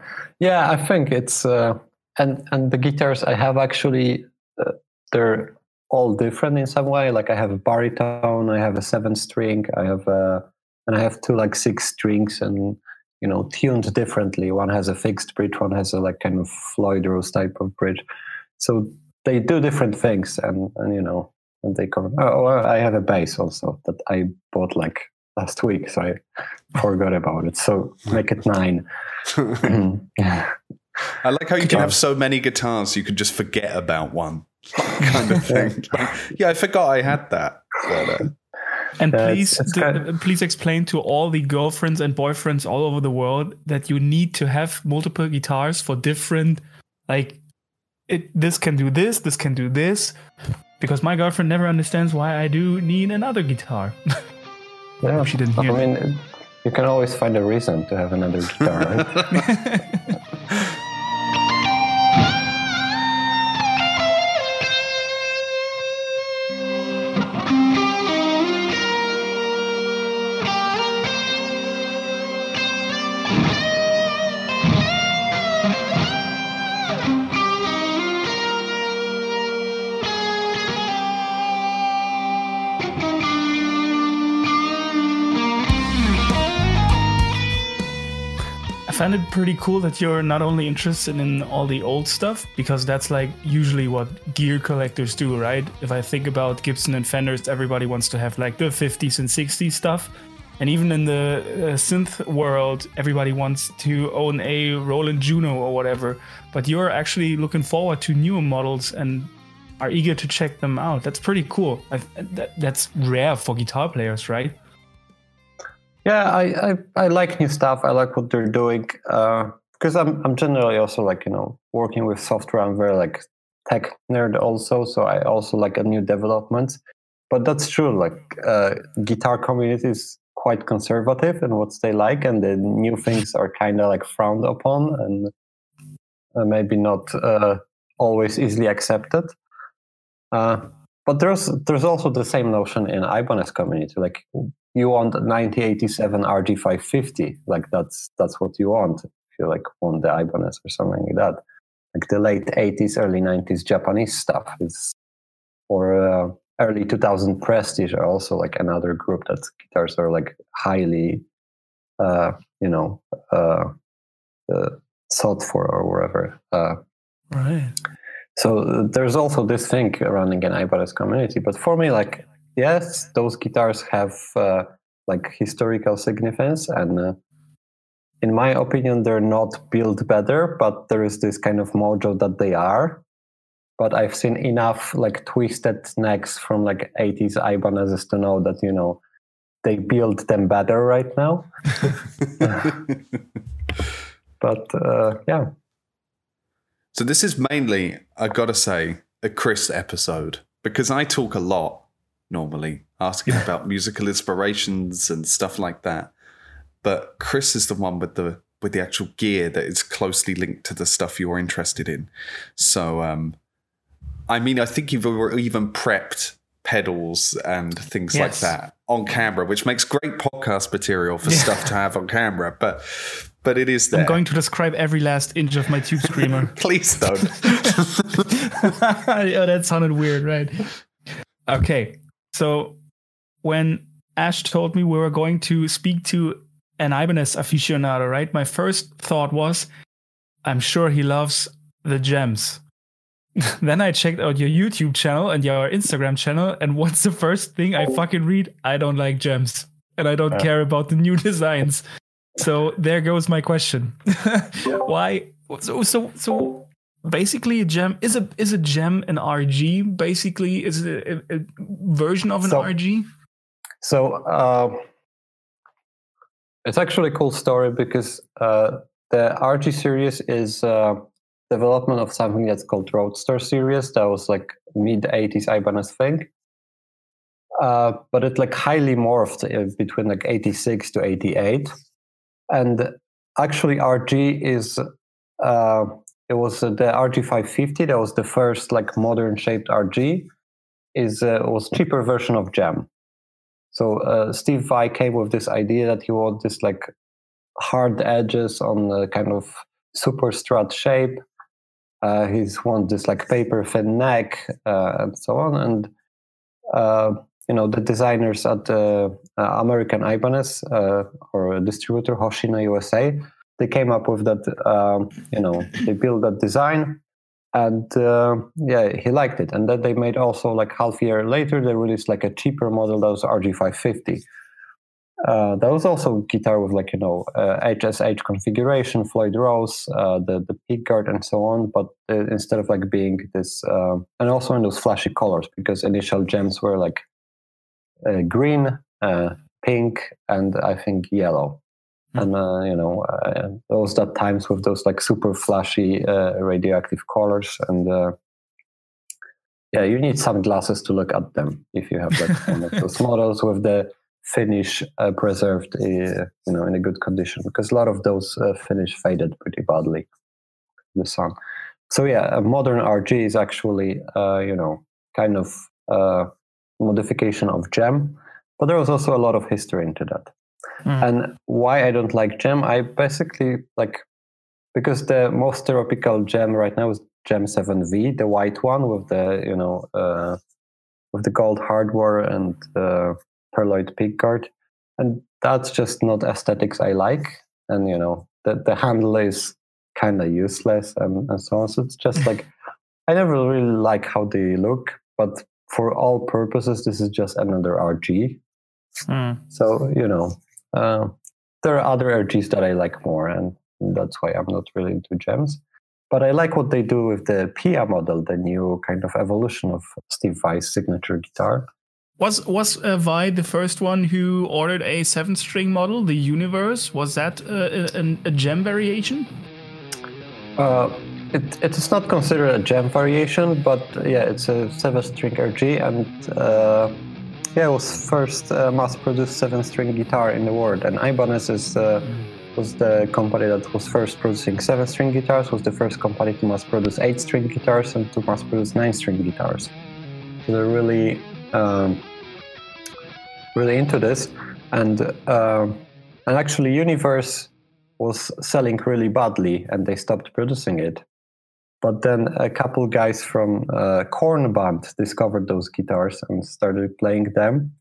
yeah. I think it's uh, and and the guitars I have actually uh, they're all different in some way. Like I have a baritone, I have a seven string, I have a and I have two like six strings and you know tuned differently. One has a fixed bridge, one has a like kind of Floyd Rose type of bridge. So they do different things, and and you know and they come. Oh, I have a bass also that I bought like last week, so I forgot about it. So make it nine. <laughs> I like how you can have so many guitars you can just forget about one <laughs> kind of thing. Like, yeah, I forgot I had that. But, uh, And Yeah, please, it's- it's d- kind please explain to all the girlfriends and boyfriends all over the world that you need to have multiple guitars for different, like, it. This can do this. This can do this. Because my girlfriend never understands why I do need another guitar. <laughs> Yeah, she didn't I hear. mean, you can always find a reason to have another guitar, right? <laughs> find it pretty cool that you're not only interested in all the old stuff, because that's like usually what gear collectors do, right? If I think about Gibson and Fenders, everybody wants to have like the 50s and 60s stuff. And even in the uh, synth world, everybody wants to own a Roland Juno or whatever. But you're actually looking forward to newer models and are eager to check them out. That's pretty cool. That, that's rare for guitar players, right? Yeah, I, I, I like new stuff. I like what they're doing because I'm I'm generally also like you know working with software. I'm very like tech nerd also, so I also like a new developments. But that's true. Like uh, guitar community is quite conservative in what they like, and the new things are kind of like frowned upon and uh, maybe not uh, always easily accepted. Uh, but there's there's also the same notion in Ibanez community. Like you want 1987 RG550, like that's that's what you want. If you like want the Ibanez or something like that, like the late 80s, early 90s Japanese stuff is, or uh, early 2000 Prestige are also like another group that guitars are like highly, uh, you know, uh, uh, sought for or whatever. Uh, Right. so uh, there's also this thing running in Ibanez community. But for me, like, yes, those guitars have uh, like historical significance, and uh, in my opinion, they're not built better, but there is this kind of mojo that they are. But I've seen enough like twisted necks from like 80s Ibanezes to know that you know they build them better right now. <laughs> but uh, yeah. So this is mainly, I gotta say, a Chris episode because I talk a lot normally, asking about <laughs> musical inspirations and stuff like that. But Chris is the one with the with the actual gear that is closely linked to the stuff you're interested in. So, um, I mean, I think you've even prepped pedals and things like that on camera, which makes great podcast material for stuff to have on camera. But but it is there. I'm going to describe every last inch of my tube screamer. <laughs> Please don't. <laughs> oh, that sounded weird, right? Okay, so when Ash told me we were going to speak to an Ibanez aficionado, right? My first thought was, I'm sure he loves the JEMs. <laughs> then I checked out your YouTube channel and your Instagram channel, and <laughs> what's the first thing I fucking read? I don't like JEMs, and I don't Yeah. care about the new <laughs> designs. So there goes my question. Why? So so so basically a JEM is a is a JEM an RG basically is it a, a, version of an So- RG So uh, it's actually a cool story because uh, the RG series is uh, development of something that's called Roadstar series. That was like mid '80s Ibanez thing, uh, but it like highly morphed uh, between like '86 to '88, and actually RG is. It was uh, the RG550 that was the first like modern shaped RG is uh, was cheaper version of JEM. So uh, Steve Vai came with this idea that he wanted this like hard edges on the kind of super strat shape. Uh, he's want this like paper thin neck uh, and so on. And uh, you know the designers at uh, American Ibanez uh, or distributor Hoshino USA, they came up with that. Um, you know they built that design and uh, yeah, he liked it. And then they made also like half year later, they released like a cheaper model that was RG550. Uh, that was also guitar with like you know uh, HSH configuration, Floyd Rose, uh, the the pick guard, and so on. But uh, instead of like being this, uh, and also in those flashy colors, because initial JEMs were like green, pink, and I think yellow and uh, you know uh, those that times with those like super flashy uh, radioactive colors and uh, yeah you need some glasses to look at them if you have like one of those <laughs> models with the finish uh, preserved uh, you know in a good condition because a lot of those uh, finish faded pretty badly the sun. So yeah a modern rg is actually uh, you know kind of uh, modification of JEM but there was also a lot of history into that and why I don't like JEM, I basically like because the most theoretical JEM right now is JEM 7V, the white one with the you know uh, with the gold hardware and uh, pearloid pick guard, and that's just not aesthetics I like. and you know the the handle is kind of useless and, and so on. So it's just <laughs> like I never really like how they look, but for all purposes, this is just another RG. Hmm. So you know, uh, there are other RGs that I like more, and that's why I'm not really into JEMs. But I like what they do with the Pia model, the new kind of evolution of Steve Vai's signature guitar. Was was uh, Vai the first one who ordered a seven string model, the Universe? Was that uh, a, a JEM variation? Uh, it, it is not considered a JEM variation, but yeah, it's a seven-string RG, and uh, yeah, it was first uh, mass-produced seven-string guitar in the world. And Ibanez is uh, was the company that was first producing seven-string guitars. Was the first company to mass-produce eight-string guitars and to mass-produce nine-string guitars. So they're really um, really into this, and uh, and actually, Universe was selling really badly, and they stopped producing it. But then a couple guys from uh, Korn band discovered those guitars and started playing them.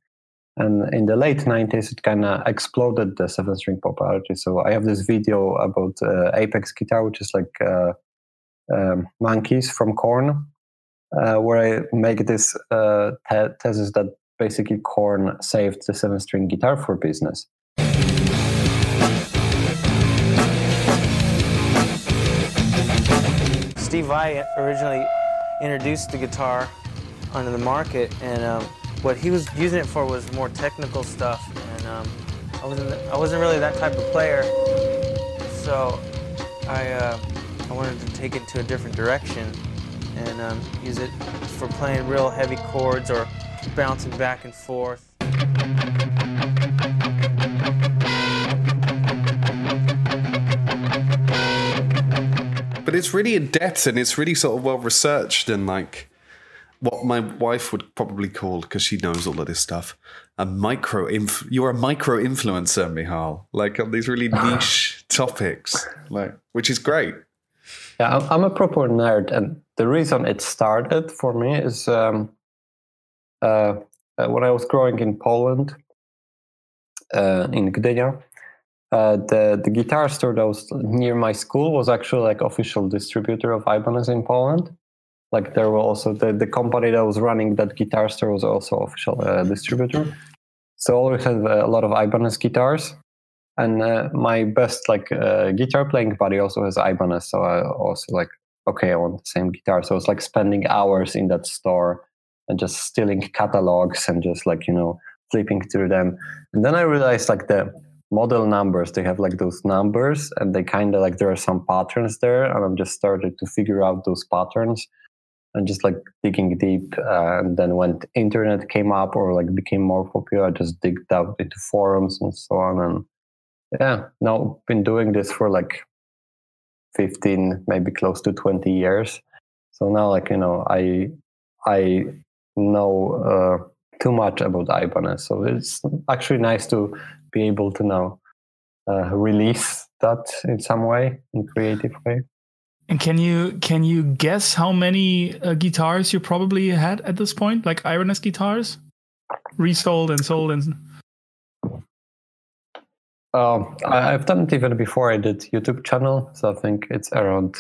And in the late 90s, it kind of exploded the seven string popularity. So I have this video about uh, Apex guitar, which is like uh, um, Munky's from Korn, uh, where I make this uh, thesis that basically Korn saved the seven string guitar for business. Steve Vai originally introduced the guitar onto the market, and um, what he was using it for was more technical stuff. And um, I wasn't I wasn't really that type of player, so I uh, I wanted to take it to a different direction and um, use it for playing real heavy chords or bouncing back and forth. But it's really in depth and it's really sort of well researched and like what my wife would probably call because she knows all of this stuff a micro inf- you're a micro influencer Michal like on these really <laughs> niche topics like which is great Yeah, I'm- a proper nerd, and the reason it started for me is um, uh, uh, when I was growing in Poland, uh, in Gdynia. Uh, the the guitar store that was near my school was actually like official distributor of Ibanez in Poland. Like there were also the, the company that was running that guitar store was also official uh, distributor. So always had a lot of Ibanez guitars, and uh, my best like uh, guitar playing buddy also has Ibanez. So I also like okay, I want the same guitar. So it's like spending hours in that store and just stealing catalogs and just like you know flipping through them. And then I realized like the model numbers. They have like those numbers and they kind of like there are some patterns there and i'm just started to figure out those patterns and just like digging deep uh, and then when the internet came up or like became more popular i just digged out into forums and so on and yeah now been doing this for like 15 maybe close to 20 years. So now like you know i i know uh, too much about ibanez. So it's actually nice to be able to now uh, release that in some way in creative way And can you can you guess how many uh, guitars you probably had at this point, like Ibanez guitars, resold and sold and Um, I, I've done it even before I did YouTube channel, so I think it's around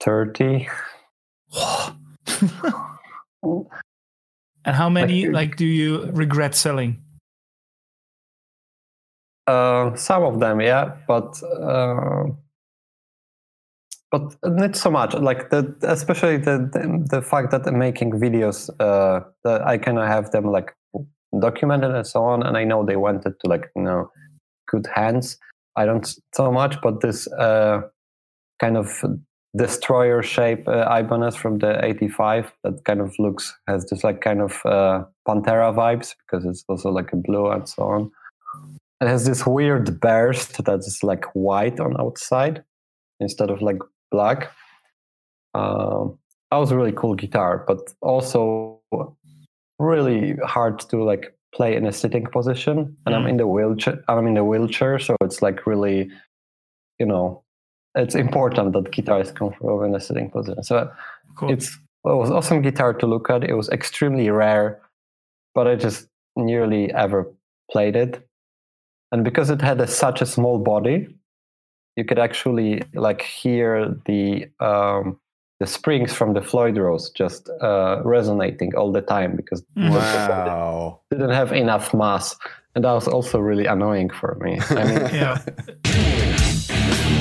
thirty. <laughs> and how many like do you regret selling? Uh, some of them, yeah, but uh, but not so much. Like the especially the the, fact that I'm making videos, uh, that I kind of have them like documented and so on, and I know they went to like you know good hands. I don't so much, but this uh, kind of destroyer shape uh, Ibanez from the 85 that kind of looks has this like kind of uh, Pantera vibes because it's also like a blue and so on. It has this weird burst that is like white on outside instead of like black. Um, that was a really cool guitar, but also really hard to like play in a sitting position. And I'm in the wheelchair. I'm in the wheelchair, so it's like really, you know, it's important that guitar is comfortable in a sitting position. So it's well, it was awesome guitar to look at. It was extremely rare, but I just nearly ever played it. And because it had a, such a small body, you could actually like hear the um, the springs from the Floyd Rose just uh, resonating all the time because Wow. it didn't have enough mass, and that was also really annoying for me. I mean, <laughs> Yeah. <laughs>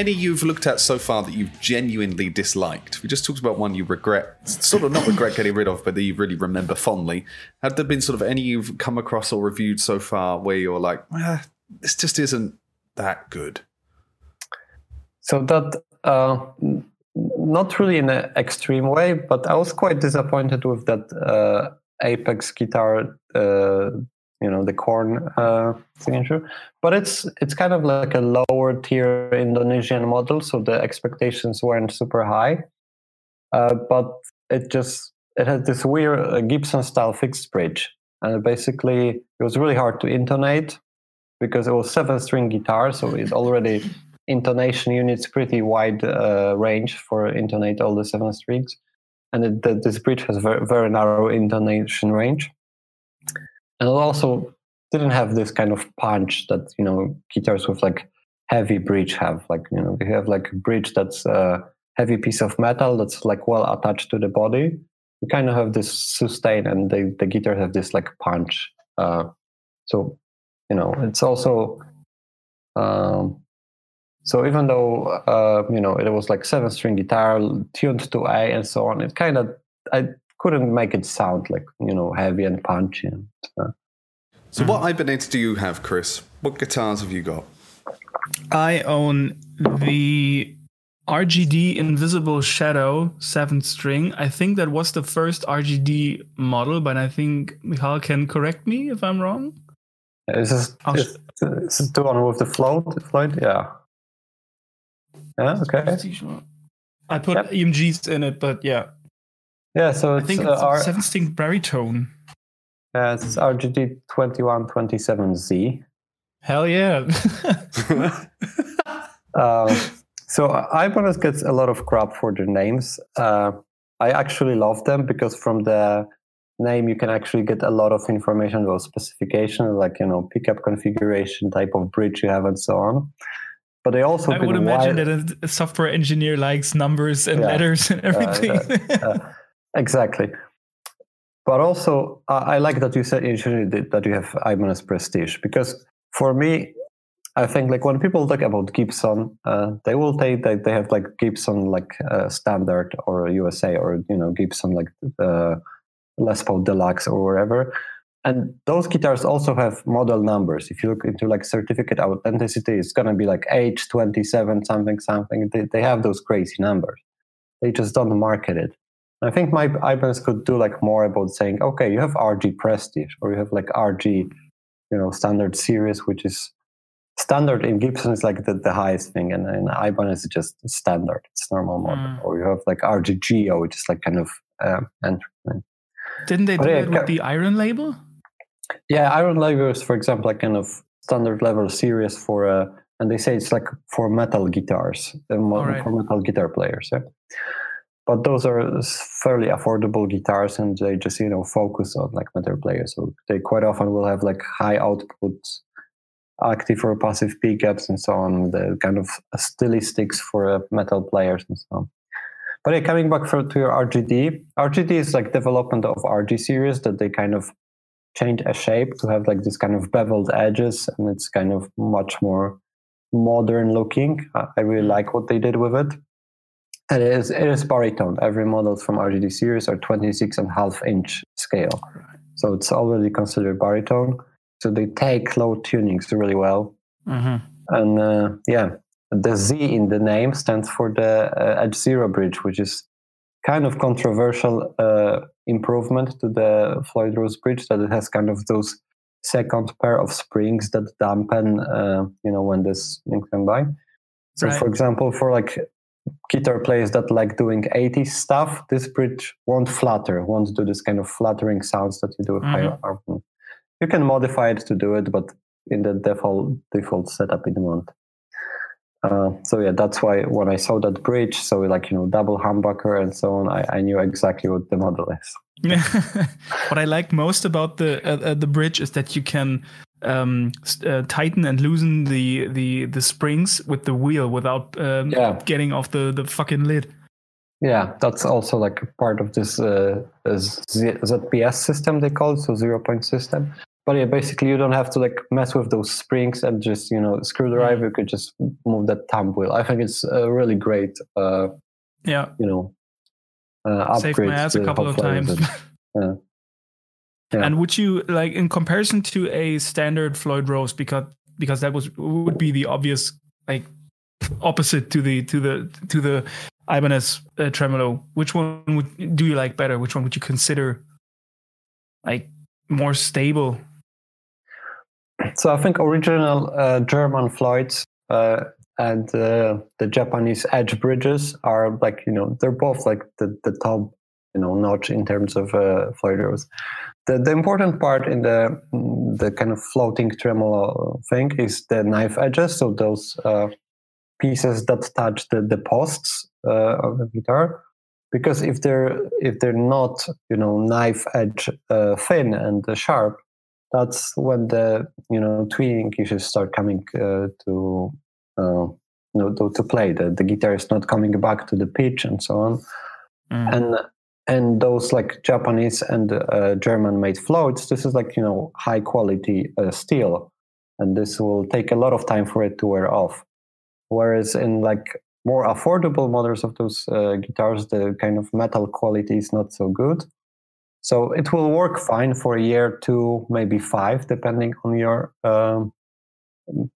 any you've looked at so far that you've genuinely disliked? We just talked about one you regret, sort of not regret getting rid of, but that you really remember fondly. Have there been sort of any you've come across or reviewed so far where you're like, eh, this just isn't that good? So that uh, not really in an extreme way, but I was quite disappointed with that uh, Apex guitar. Uh, you know the Korn uh, signature, but it's it's kind of like a lower tier Indonesian model, so the expectations weren't super high. Uh, but it just it had this weird uh, Gibson style fixed bridge, and basically it was really hard to intonate because it was seven string guitar, so it already intonation units pretty wide uh, range for intonate all the seven strings, and it, the, this bridge has very, very narrow intonation range, and it also didn't have this kind of punch that you know guitars with like heavy bridge have. Like you know they have like a bridge that's a heavy piece of metal that's like well attached to the body. You kind of have this sustain, and the the guitars have this like punch. Uh, so you know it's also um, so even though uh, you know it was like seven string guitar tuned to A and so on, it kind of I couldn't make it sound like you know heavy and punchy. And, uh, So, what Ibanez do you have, Chris? What guitars have you got? I own the RGD Invisible Shadow seven string. I think that was the first RGD model, but I think Michal can correct me if I'm wrong. is this I'll is, is this the one with the float? Float, yeah. Yeah. Okay. I put EMGs in it, but yeah. Yeah. So I it's, think uh, it's R- a seven string baritone. Yeah, it's RGD twenty one twenty seven Z. Hell yeah. <laughs> Um, so Ibanez gets a lot of crap for their names. Uh, I actually love them because from the name you can actually get a lot of information about specification, like you know pickup configuration, type of bridge you have, and so on. But they also I would imagine wild- that a- software engineer likes numbers and Yeah. letters and everything. Uh, exactly. But also, I I like that you said initially that you have Ibanez Prestige because for me, I think like when people talk about Gibson, uh, they will say that they have like Gibson like uh, standard or USA or you know Gibson like uh, Les Paul Deluxe or wherever. And those guitars also have model numbers. If you look into like certificate authenticity, it's gonna be like H27 something something. They, they have those crazy numbers. They just don't market it. I think my Ibanez could do like more about saying, okay, you have RG Prestige or you have like RG, you know, standard series, which is standard in Gibson is like the, the highest thing, and in Ibanez is just standard. It's normal model. Mm. Or you have like RG GIO, which is like kind of um, entry. Didn't they But do yeah, it with ca- the Iron label? Yeah, Iron Label is, for example, like kind of standard level series for, uh, and they say it's like for metal guitars, uh, Alright. for metal guitar players. Yeah. But those are fairly affordable guitars, and they just you know focus on like metal players. So they quite often will have like high outputs, active or passive pickups, and so on. The kind of stylistics for uh, metal players and so on. But yeah, coming back for, to your RGD, RGD is like development of RG series that they kind of change a shape to have like this kind of beveled edges, and it's kind of much more modern looking. I I really like what they did with it. It is it is baritone. Every model from RGD series are 26 and a half inch scale, so it's already considered baritone. So they take low tunings really well. Mm-hmm. And uh, yeah, the Z in the name stands for the uh, Edge Zero bridge, which is kind of controversial uh, improvement to the Floyd Rose bridge that it has kind of those second pair of springs that dampen, uh, you know, when this thing come by. So, Right. for example, for like guitar players that like doing 80s stuff, this bridge won't flutter, won't do this kind of fluttering sounds that you do with higher harmony. You can modify it to do it, but in the default default setup it won't. Uh, so yeah, that's why when I saw that bridge, so like you know double humbucker and so on, I, I knew exactly what the model is. <laughs> what I like most about the uh, uh, the bridge is that you can um, uh, tighten and loosen the, the the springs with the wheel without um, Yeah. getting off the, the fucking lid. Yeah, that's also like a part of this uh, ZPS system they call it, so zero point system. But yeah, basically you don't have to like mess with those springs and just you know screwdriver. You could just move that thumb wheel. I think it's a really great, uh, Yeah, you know, uh, saved my ass a couple of times. <laughs> Yeah. Yeah. And would you like in comparison to a standard Floyd Rose because because that was would be the obvious like opposite to the to the to the Ibanez uh, tremolo. Which one would do you like better? Which one would you consider like more stable? So I think original uh, German Floyds uh, and uh, the Japanese Edge bridges are like you know they're both like the, the top you know notch in terms of uh, Floyd Rose. The the important part in the mm, the kind of floating tremolo thing is the knife edges. So those uh, pieces that touch the the posts uh, of the guitar. Because if they're if they're not you know knife edge uh, thin and uh, sharp, that's when the you know tuning issues start coming uh, to uh, you know to, to play. The the guitar is not coming back to the pitch and so on. And and those like Japanese and uh, German made floats, this is like you know high quality uh, steel, and this will take a lot of time for it to wear off. Whereas in like more affordable models of those uh, guitars, the kind of metal quality is not so good. So it will work fine for a year, two, maybe five, depending on your um,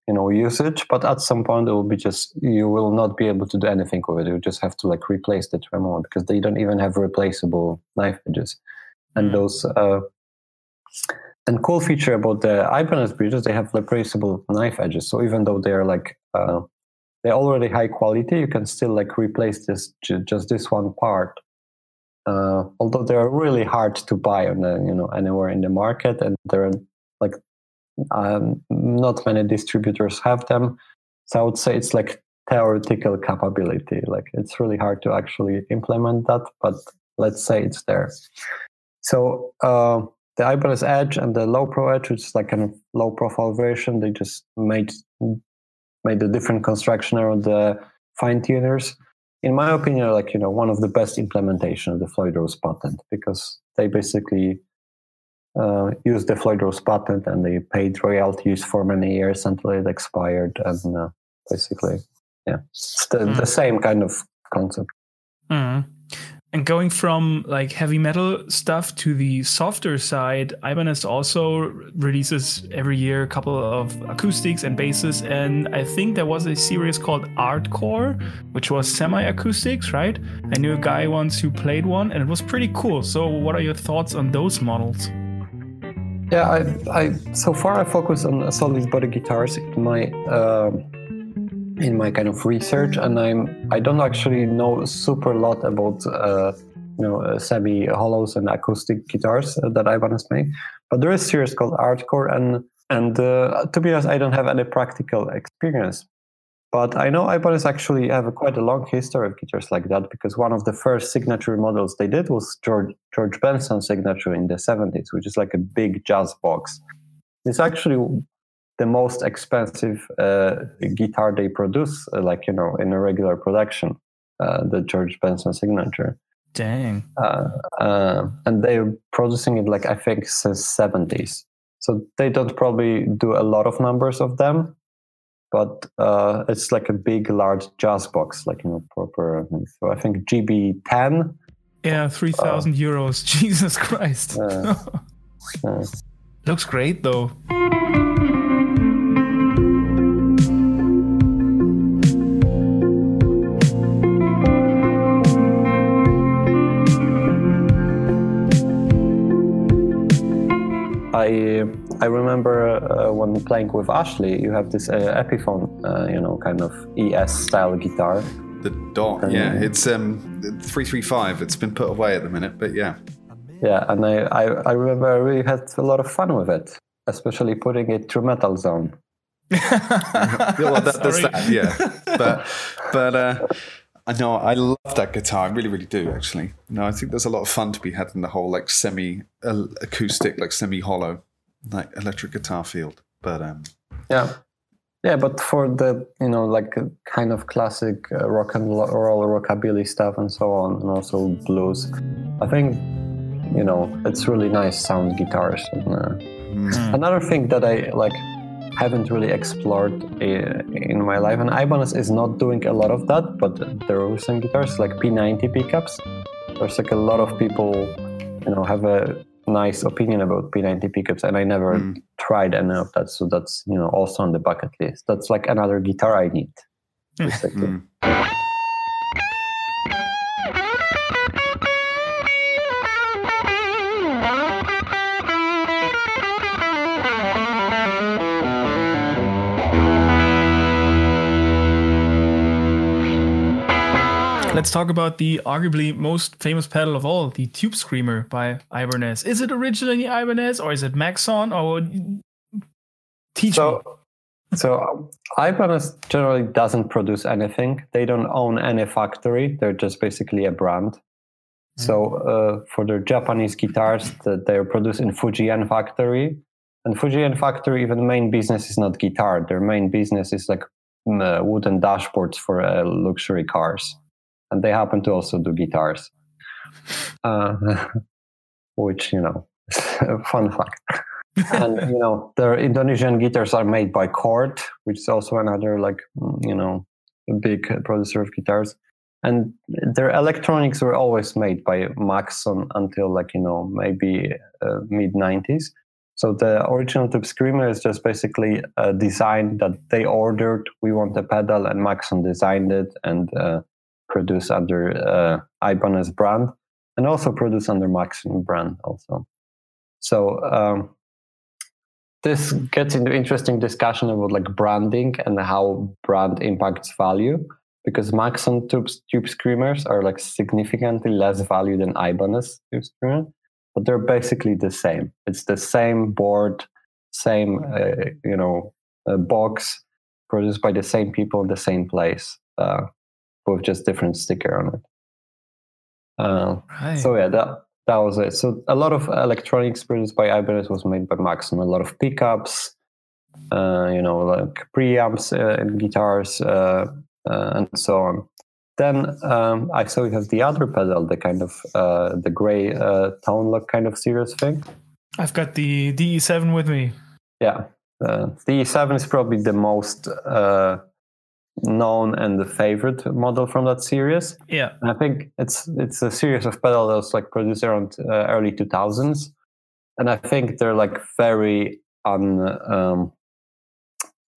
you know usage. But at some point, it will be just you will not be able to do anything with it. You just have to like replace the tremolo because they don't even have replaceable knife edges. And those uh, and cool feature about the Ibanez bridges, they have replaceable knife edges. So even though they're like uh, they're already high quality, you can still like replace this ju- just this one part uh, although they're really hard to buy on the, you know anywhere in the market and they're like um, not many distributors have them. So i would say it's like theoretical capability. Like it's really hard to actually implement that but let's say it's there. So uh, the ibanez edge and the low pro edge which is like a low profile version they just made made a different construction around the fine tuners. In my opinion, like you know, one of the best implementation of the Floyd Rose patent because they basically uh, used the Floyd Rose patent and they paid royalties for many years until it expired, and uh, basically, yeah, it's the, the same kind of concept. Mhm. And going from like heavy metal stuff to the softer side, Ibanez also releases every year a couple of acoustics and basses. And I think there was a series called Artcore, which was semi acoustics, right? I knew a guy once who played one and it was pretty cool. So, what are your thoughts on those models? Yeah, I, I so far I focus on solid body guitars in my um in my kind of research, and I'm I don't actually know super lot about uh, you know uh, semi hollows and acoustic guitars uh, that Ibanez made, but there is a series called Artcore, and and uh, to be honest, I don't have any practical experience. But I know Ibanez actually have a, quite a long history of guitars like that because one of the first signature models they did was George George Benson's signature in the 70s, which is like a big jazz box. It's actually the most expensive uh, guitar they produce, uh, like you know, in a regular production, uh, the George Benson signature. Dang. Uh, uh, and they're producing it like I think since 70s. So they don't probably do a lot of numbers of them, but uh, it's like a big, large jazz box, like you know, proper. So I think GB10. Yeah, 3,000 euros. <laughs> Jesus Christ. Uh, uh, <laughs> Looks great though. I I remember uh, when playing with Ashley, you have this uh, Epiphone, uh, you know, kind of ES style guitar, The dot, yeah. It's um three three five. It's been put away at the minute, but yeah. Yeah, and I, I, I remember I really had a lot of fun with it, especially putting it through Metal Zone. <laughs> Yeah, well, that, there's Sorry. that, yeah. But but uh, I know I love that guitar. I really, really do. Actually, no, I think there's a lot of fun to be had in the whole like semi uh, acoustic, like semi hollow, like electric guitar field. But um, Yeah, yeah, but for the you know like uh, kind of classic uh, rock and roll rockabilly stuff and so on, and also blues, I think you know it's really nice sound guitars. And, uh, Another thing that I like haven't really explored uh, in my life, and Ibanez is not doing a lot of that, but there are some guitars like P90 pickups. There's like a lot of people, you know, have a nice opinion about P90 pickups, and I never hmm. tried any of that. So that's you know also on the bucket list. That's like another guitar I need. Basically. Hmm. Let's talk about the arguably most famous pedal of all, the Tube Screamer by Ibanez. Is it originally Ibanez or is it Maxon or teach So, so Ibanez generally doesn't produce anything. They don't own any factory. They're just basically a brand. So uh, for their Japanese guitars, they're produced in FujiGen factory, and FujiGen factory, even the main business is not guitar. Their main business is like mm, uh, wooden dashboards for uh, luxury cars, and they happen to also do guitars, uh, <laughs> which you know, <laughs> fun fact. and you know, their Indonesian guitars are made by Cort, which is also another like mm, you know big producer of guitars. And their electronics were always made by Maxon until like you know maybe uh, mid 90s so the original tube screamer is just basically a design that they ordered. We want a pedal and Maxon designed it. And uh, produced under uh, Ibanez brand and also produce under Maxon brand also so um, this gets into interesting discussion about like branding and how brand impacts value because Maxon tube, tube screamers are like significantly less value than Ibanez tube screamer, but they're basically the same. It's the same board, same uh, you know uh, box produced by the same people in the same place, uh, with just different sticker on it. Uh, Right. So yeah, that that was it. So a lot of electronic experience by Ibanez was made by Maxon. A lot of pickups, uh, you know, like preamps uh, and guitars, uh, uh, and so on. Then um, I saw you have the other pedal, the kind of uh, the gray uh, Tone-Lok kind of serious thing. I've got the DE7 with me. Yeah, uh, the E7 is probably the most uh, known and the favorite model from that series. Yeah. And I think it's it's a series of pedals that was like produced around uh, early 2000s, and I think they're like very un um,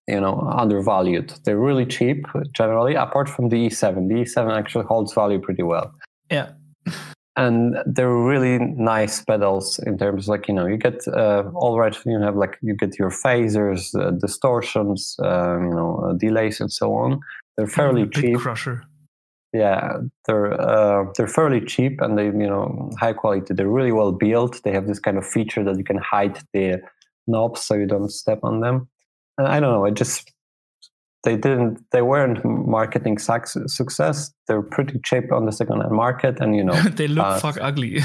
you know undervalued. They're really cheap generally, apart from the E7. The E7 actually holds value pretty well Yeah. <laughs> and they're really nice pedals in terms of like you know you get uh, all right you have like you get your phasers uh, distortions uh, you know uh, delays and so on. They're fairly cheap. crusher. yeah they're uh, they're fairly cheap and they you know high quality. They're really well built. They have this kind of feature that you can hide the knobs so you don't step on them. And i don't know it just they didn't they weren't marketing suc- success they're pretty cheap on the second hand market and you know <laughs> they look uh, fuck ugly.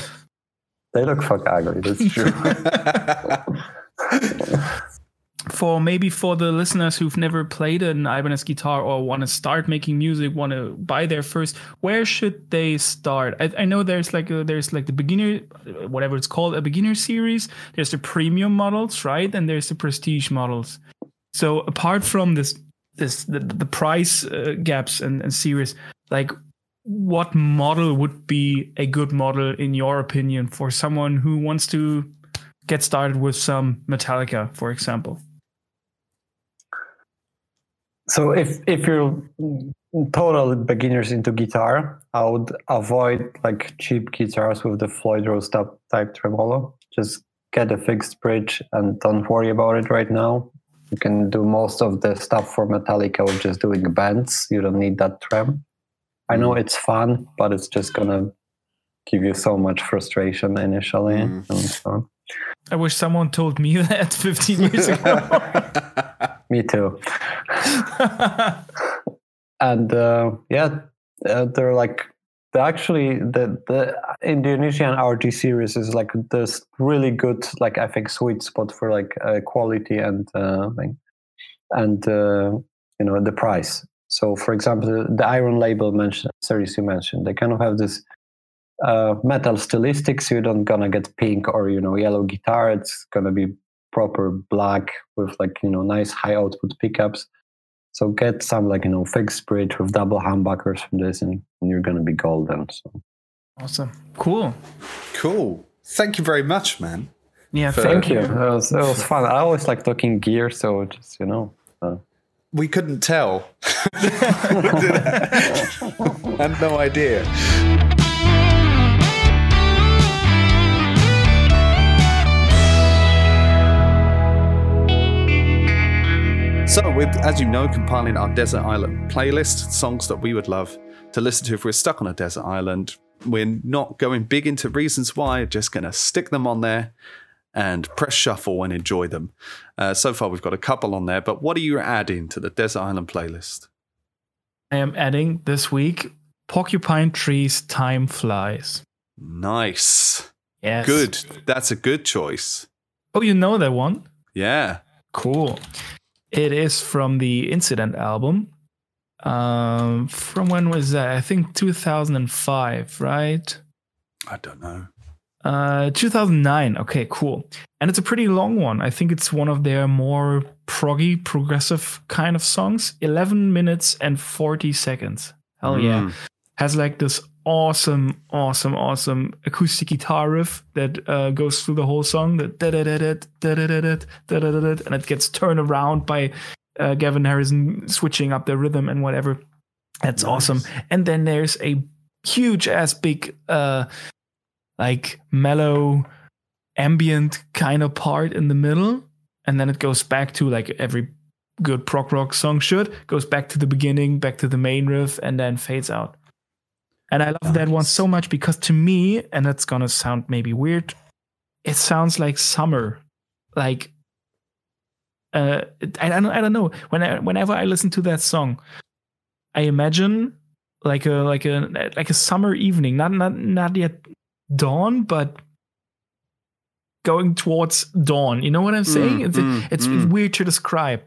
they look fuck ugly that's true <laughs> <laughs> for maybe for the listeners who've never played an Ibanez guitar or want to start making music, want to buy their first, where should they start? I, I know there's like a, there's like the beginner, whatever it's called, a beginner series. There's the premium models, right? And there's the prestige models. So apart from this, this the, the price uh, gaps and, and series, like what model would be a good model in your opinion for someone who wants to get started with some Metallica, for example? So if if you're total beginners into guitar, I would avoid like cheap guitars with the Floyd Rose type, type tremolo. Just get a fixed bridge and don't worry about it right now. You can do most of the stuff for Metallica with just doing bends. You don't need that trem. I know it's fun, but it's just gonna give you so much frustration initially. Mm. And so, I wish someone told me <laughs> that 15 years ago. <laughs> me too. <laughs> and uh, yeah, uh, they're like they actually the the Indonesian RG series is like this really good like I think sweet spot for like uh, quality and uh, and uh, you know the price. So for example, the Iron Label mentioned series you mentioned, they kind of have this uh, metal stylistics. You don't gonna get pink or you know yellow guitar. It's gonna be proper black with like you know nice high output pickups. So get some like you know fixed bridge with double humbuckers from this, and you're gonna be golden. So awesome. Cool. Cool. Thank you very much, man. Yeah, For- thank you. It was, it was fun. I always like talking gear, so just you know. Uh, We couldn't tell. <laughs> <laughs> I had no idea. So, with, as you know, compiling our Desert Island playlist, songs that we would love to listen to if we're stuck on a desert island. We're not going big into reasons why, just going to stick them on there and press shuffle and enjoy them. Uh, so far, we've got a couple on there, but what are you adding to the Desert Island playlist? I am adding this week Porcupine Trees Time Flies. Nice. Yes. Good. That's a good choice. Oh, you know that one? Yeah. Cool. It is from the Incident album. Um, from when was that? I think 2005, right? I don't know. Uh, 2009. Okay, cool. And it's a pretty long one. I think it's one of their more proggy, progressive kind of songs. 11 minutes and 40 seconds. Hell yeah. Mm. Has like this awesome, awesome, awesome acoustic guitar riff that uh, goes through the whole song. That da-da-da-da, da-da-da-da, da-da-da-da, and it gets turned around by uh, Gavin Harrison switching up the rhythm and whatever. That's awesome. And then there's a huge ass big uh like mellow ambient kind of part in the middle and then it goes back to like every good prog rock song should goes back to the beginning back to the main riff and then fades out and i love that one so much because to me and it's gonna sound maybe weird it sounds like summer. Like uh I, don't, I don't know. When I, whenever i listen to that song i imagine like a like a like a summer evening. Not not not yet dawn but going towards dawn. You know what i'm saying? Mm, it's, mm, it's mm. weird to describe.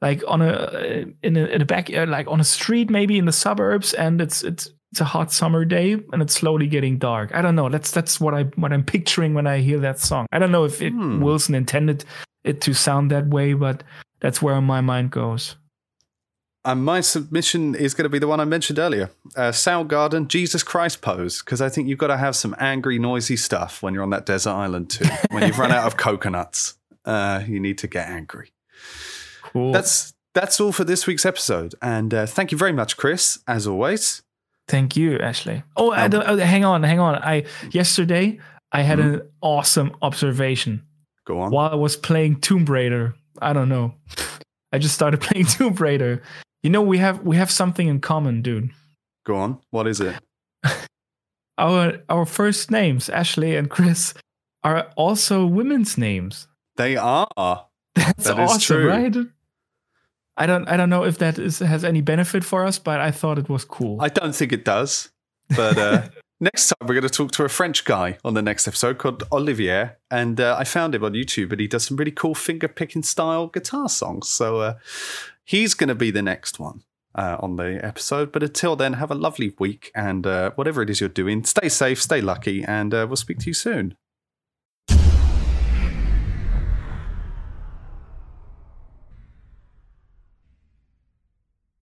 Like on a in a, in a back uh, like on a street maybe in the suburbs and it's it's it's a hot summer day and it's slowly getting dark i don't know that's that's what i what i'm picturing when i hear that song i don't know if it, Hmm. wilson intended it to sound that way but that's where my mind goes And my submission is going to be the one I mentioned earlier uh, Soundgarden, Jesus Christ pose, because I think you've got to have some angry, noisy stuff when you're on that desert island too. when you've run out of <laughs> coconuts, uh, you need to get angry. cool That's that's all for this week's episode. And uh, thank you very much, Chris, as always. Thank you, Ashley. Oh, don't, oh, hang on, hang on. I yesterday I had hmm? an awesome observation Go on. while I was playing Tomb Raider. I don't know. I just started <laughs> playing Tomb Raider. You know, we have we have something in common, dude. Go on. What is it? <laughs> Our our first names, Ashley and Chris, are also women's names. They are. <laughs> That's That awesome, true. right? I don't I don't know if that is has any benefit for us, but I thought it was cool. I don't think it does. But uh, <laughs> next time we're going to talk to a French guy on the next episode called Olivier. And uh, I found him on YouTube and he does some really cool finger picking style guitar songs. So uh, he's going to be the next one uh, on the episode. But until then, have a lovely week. And uh, whatever it is you're doing, stay safe, stay lucky, and uh, we'll speak to you soon.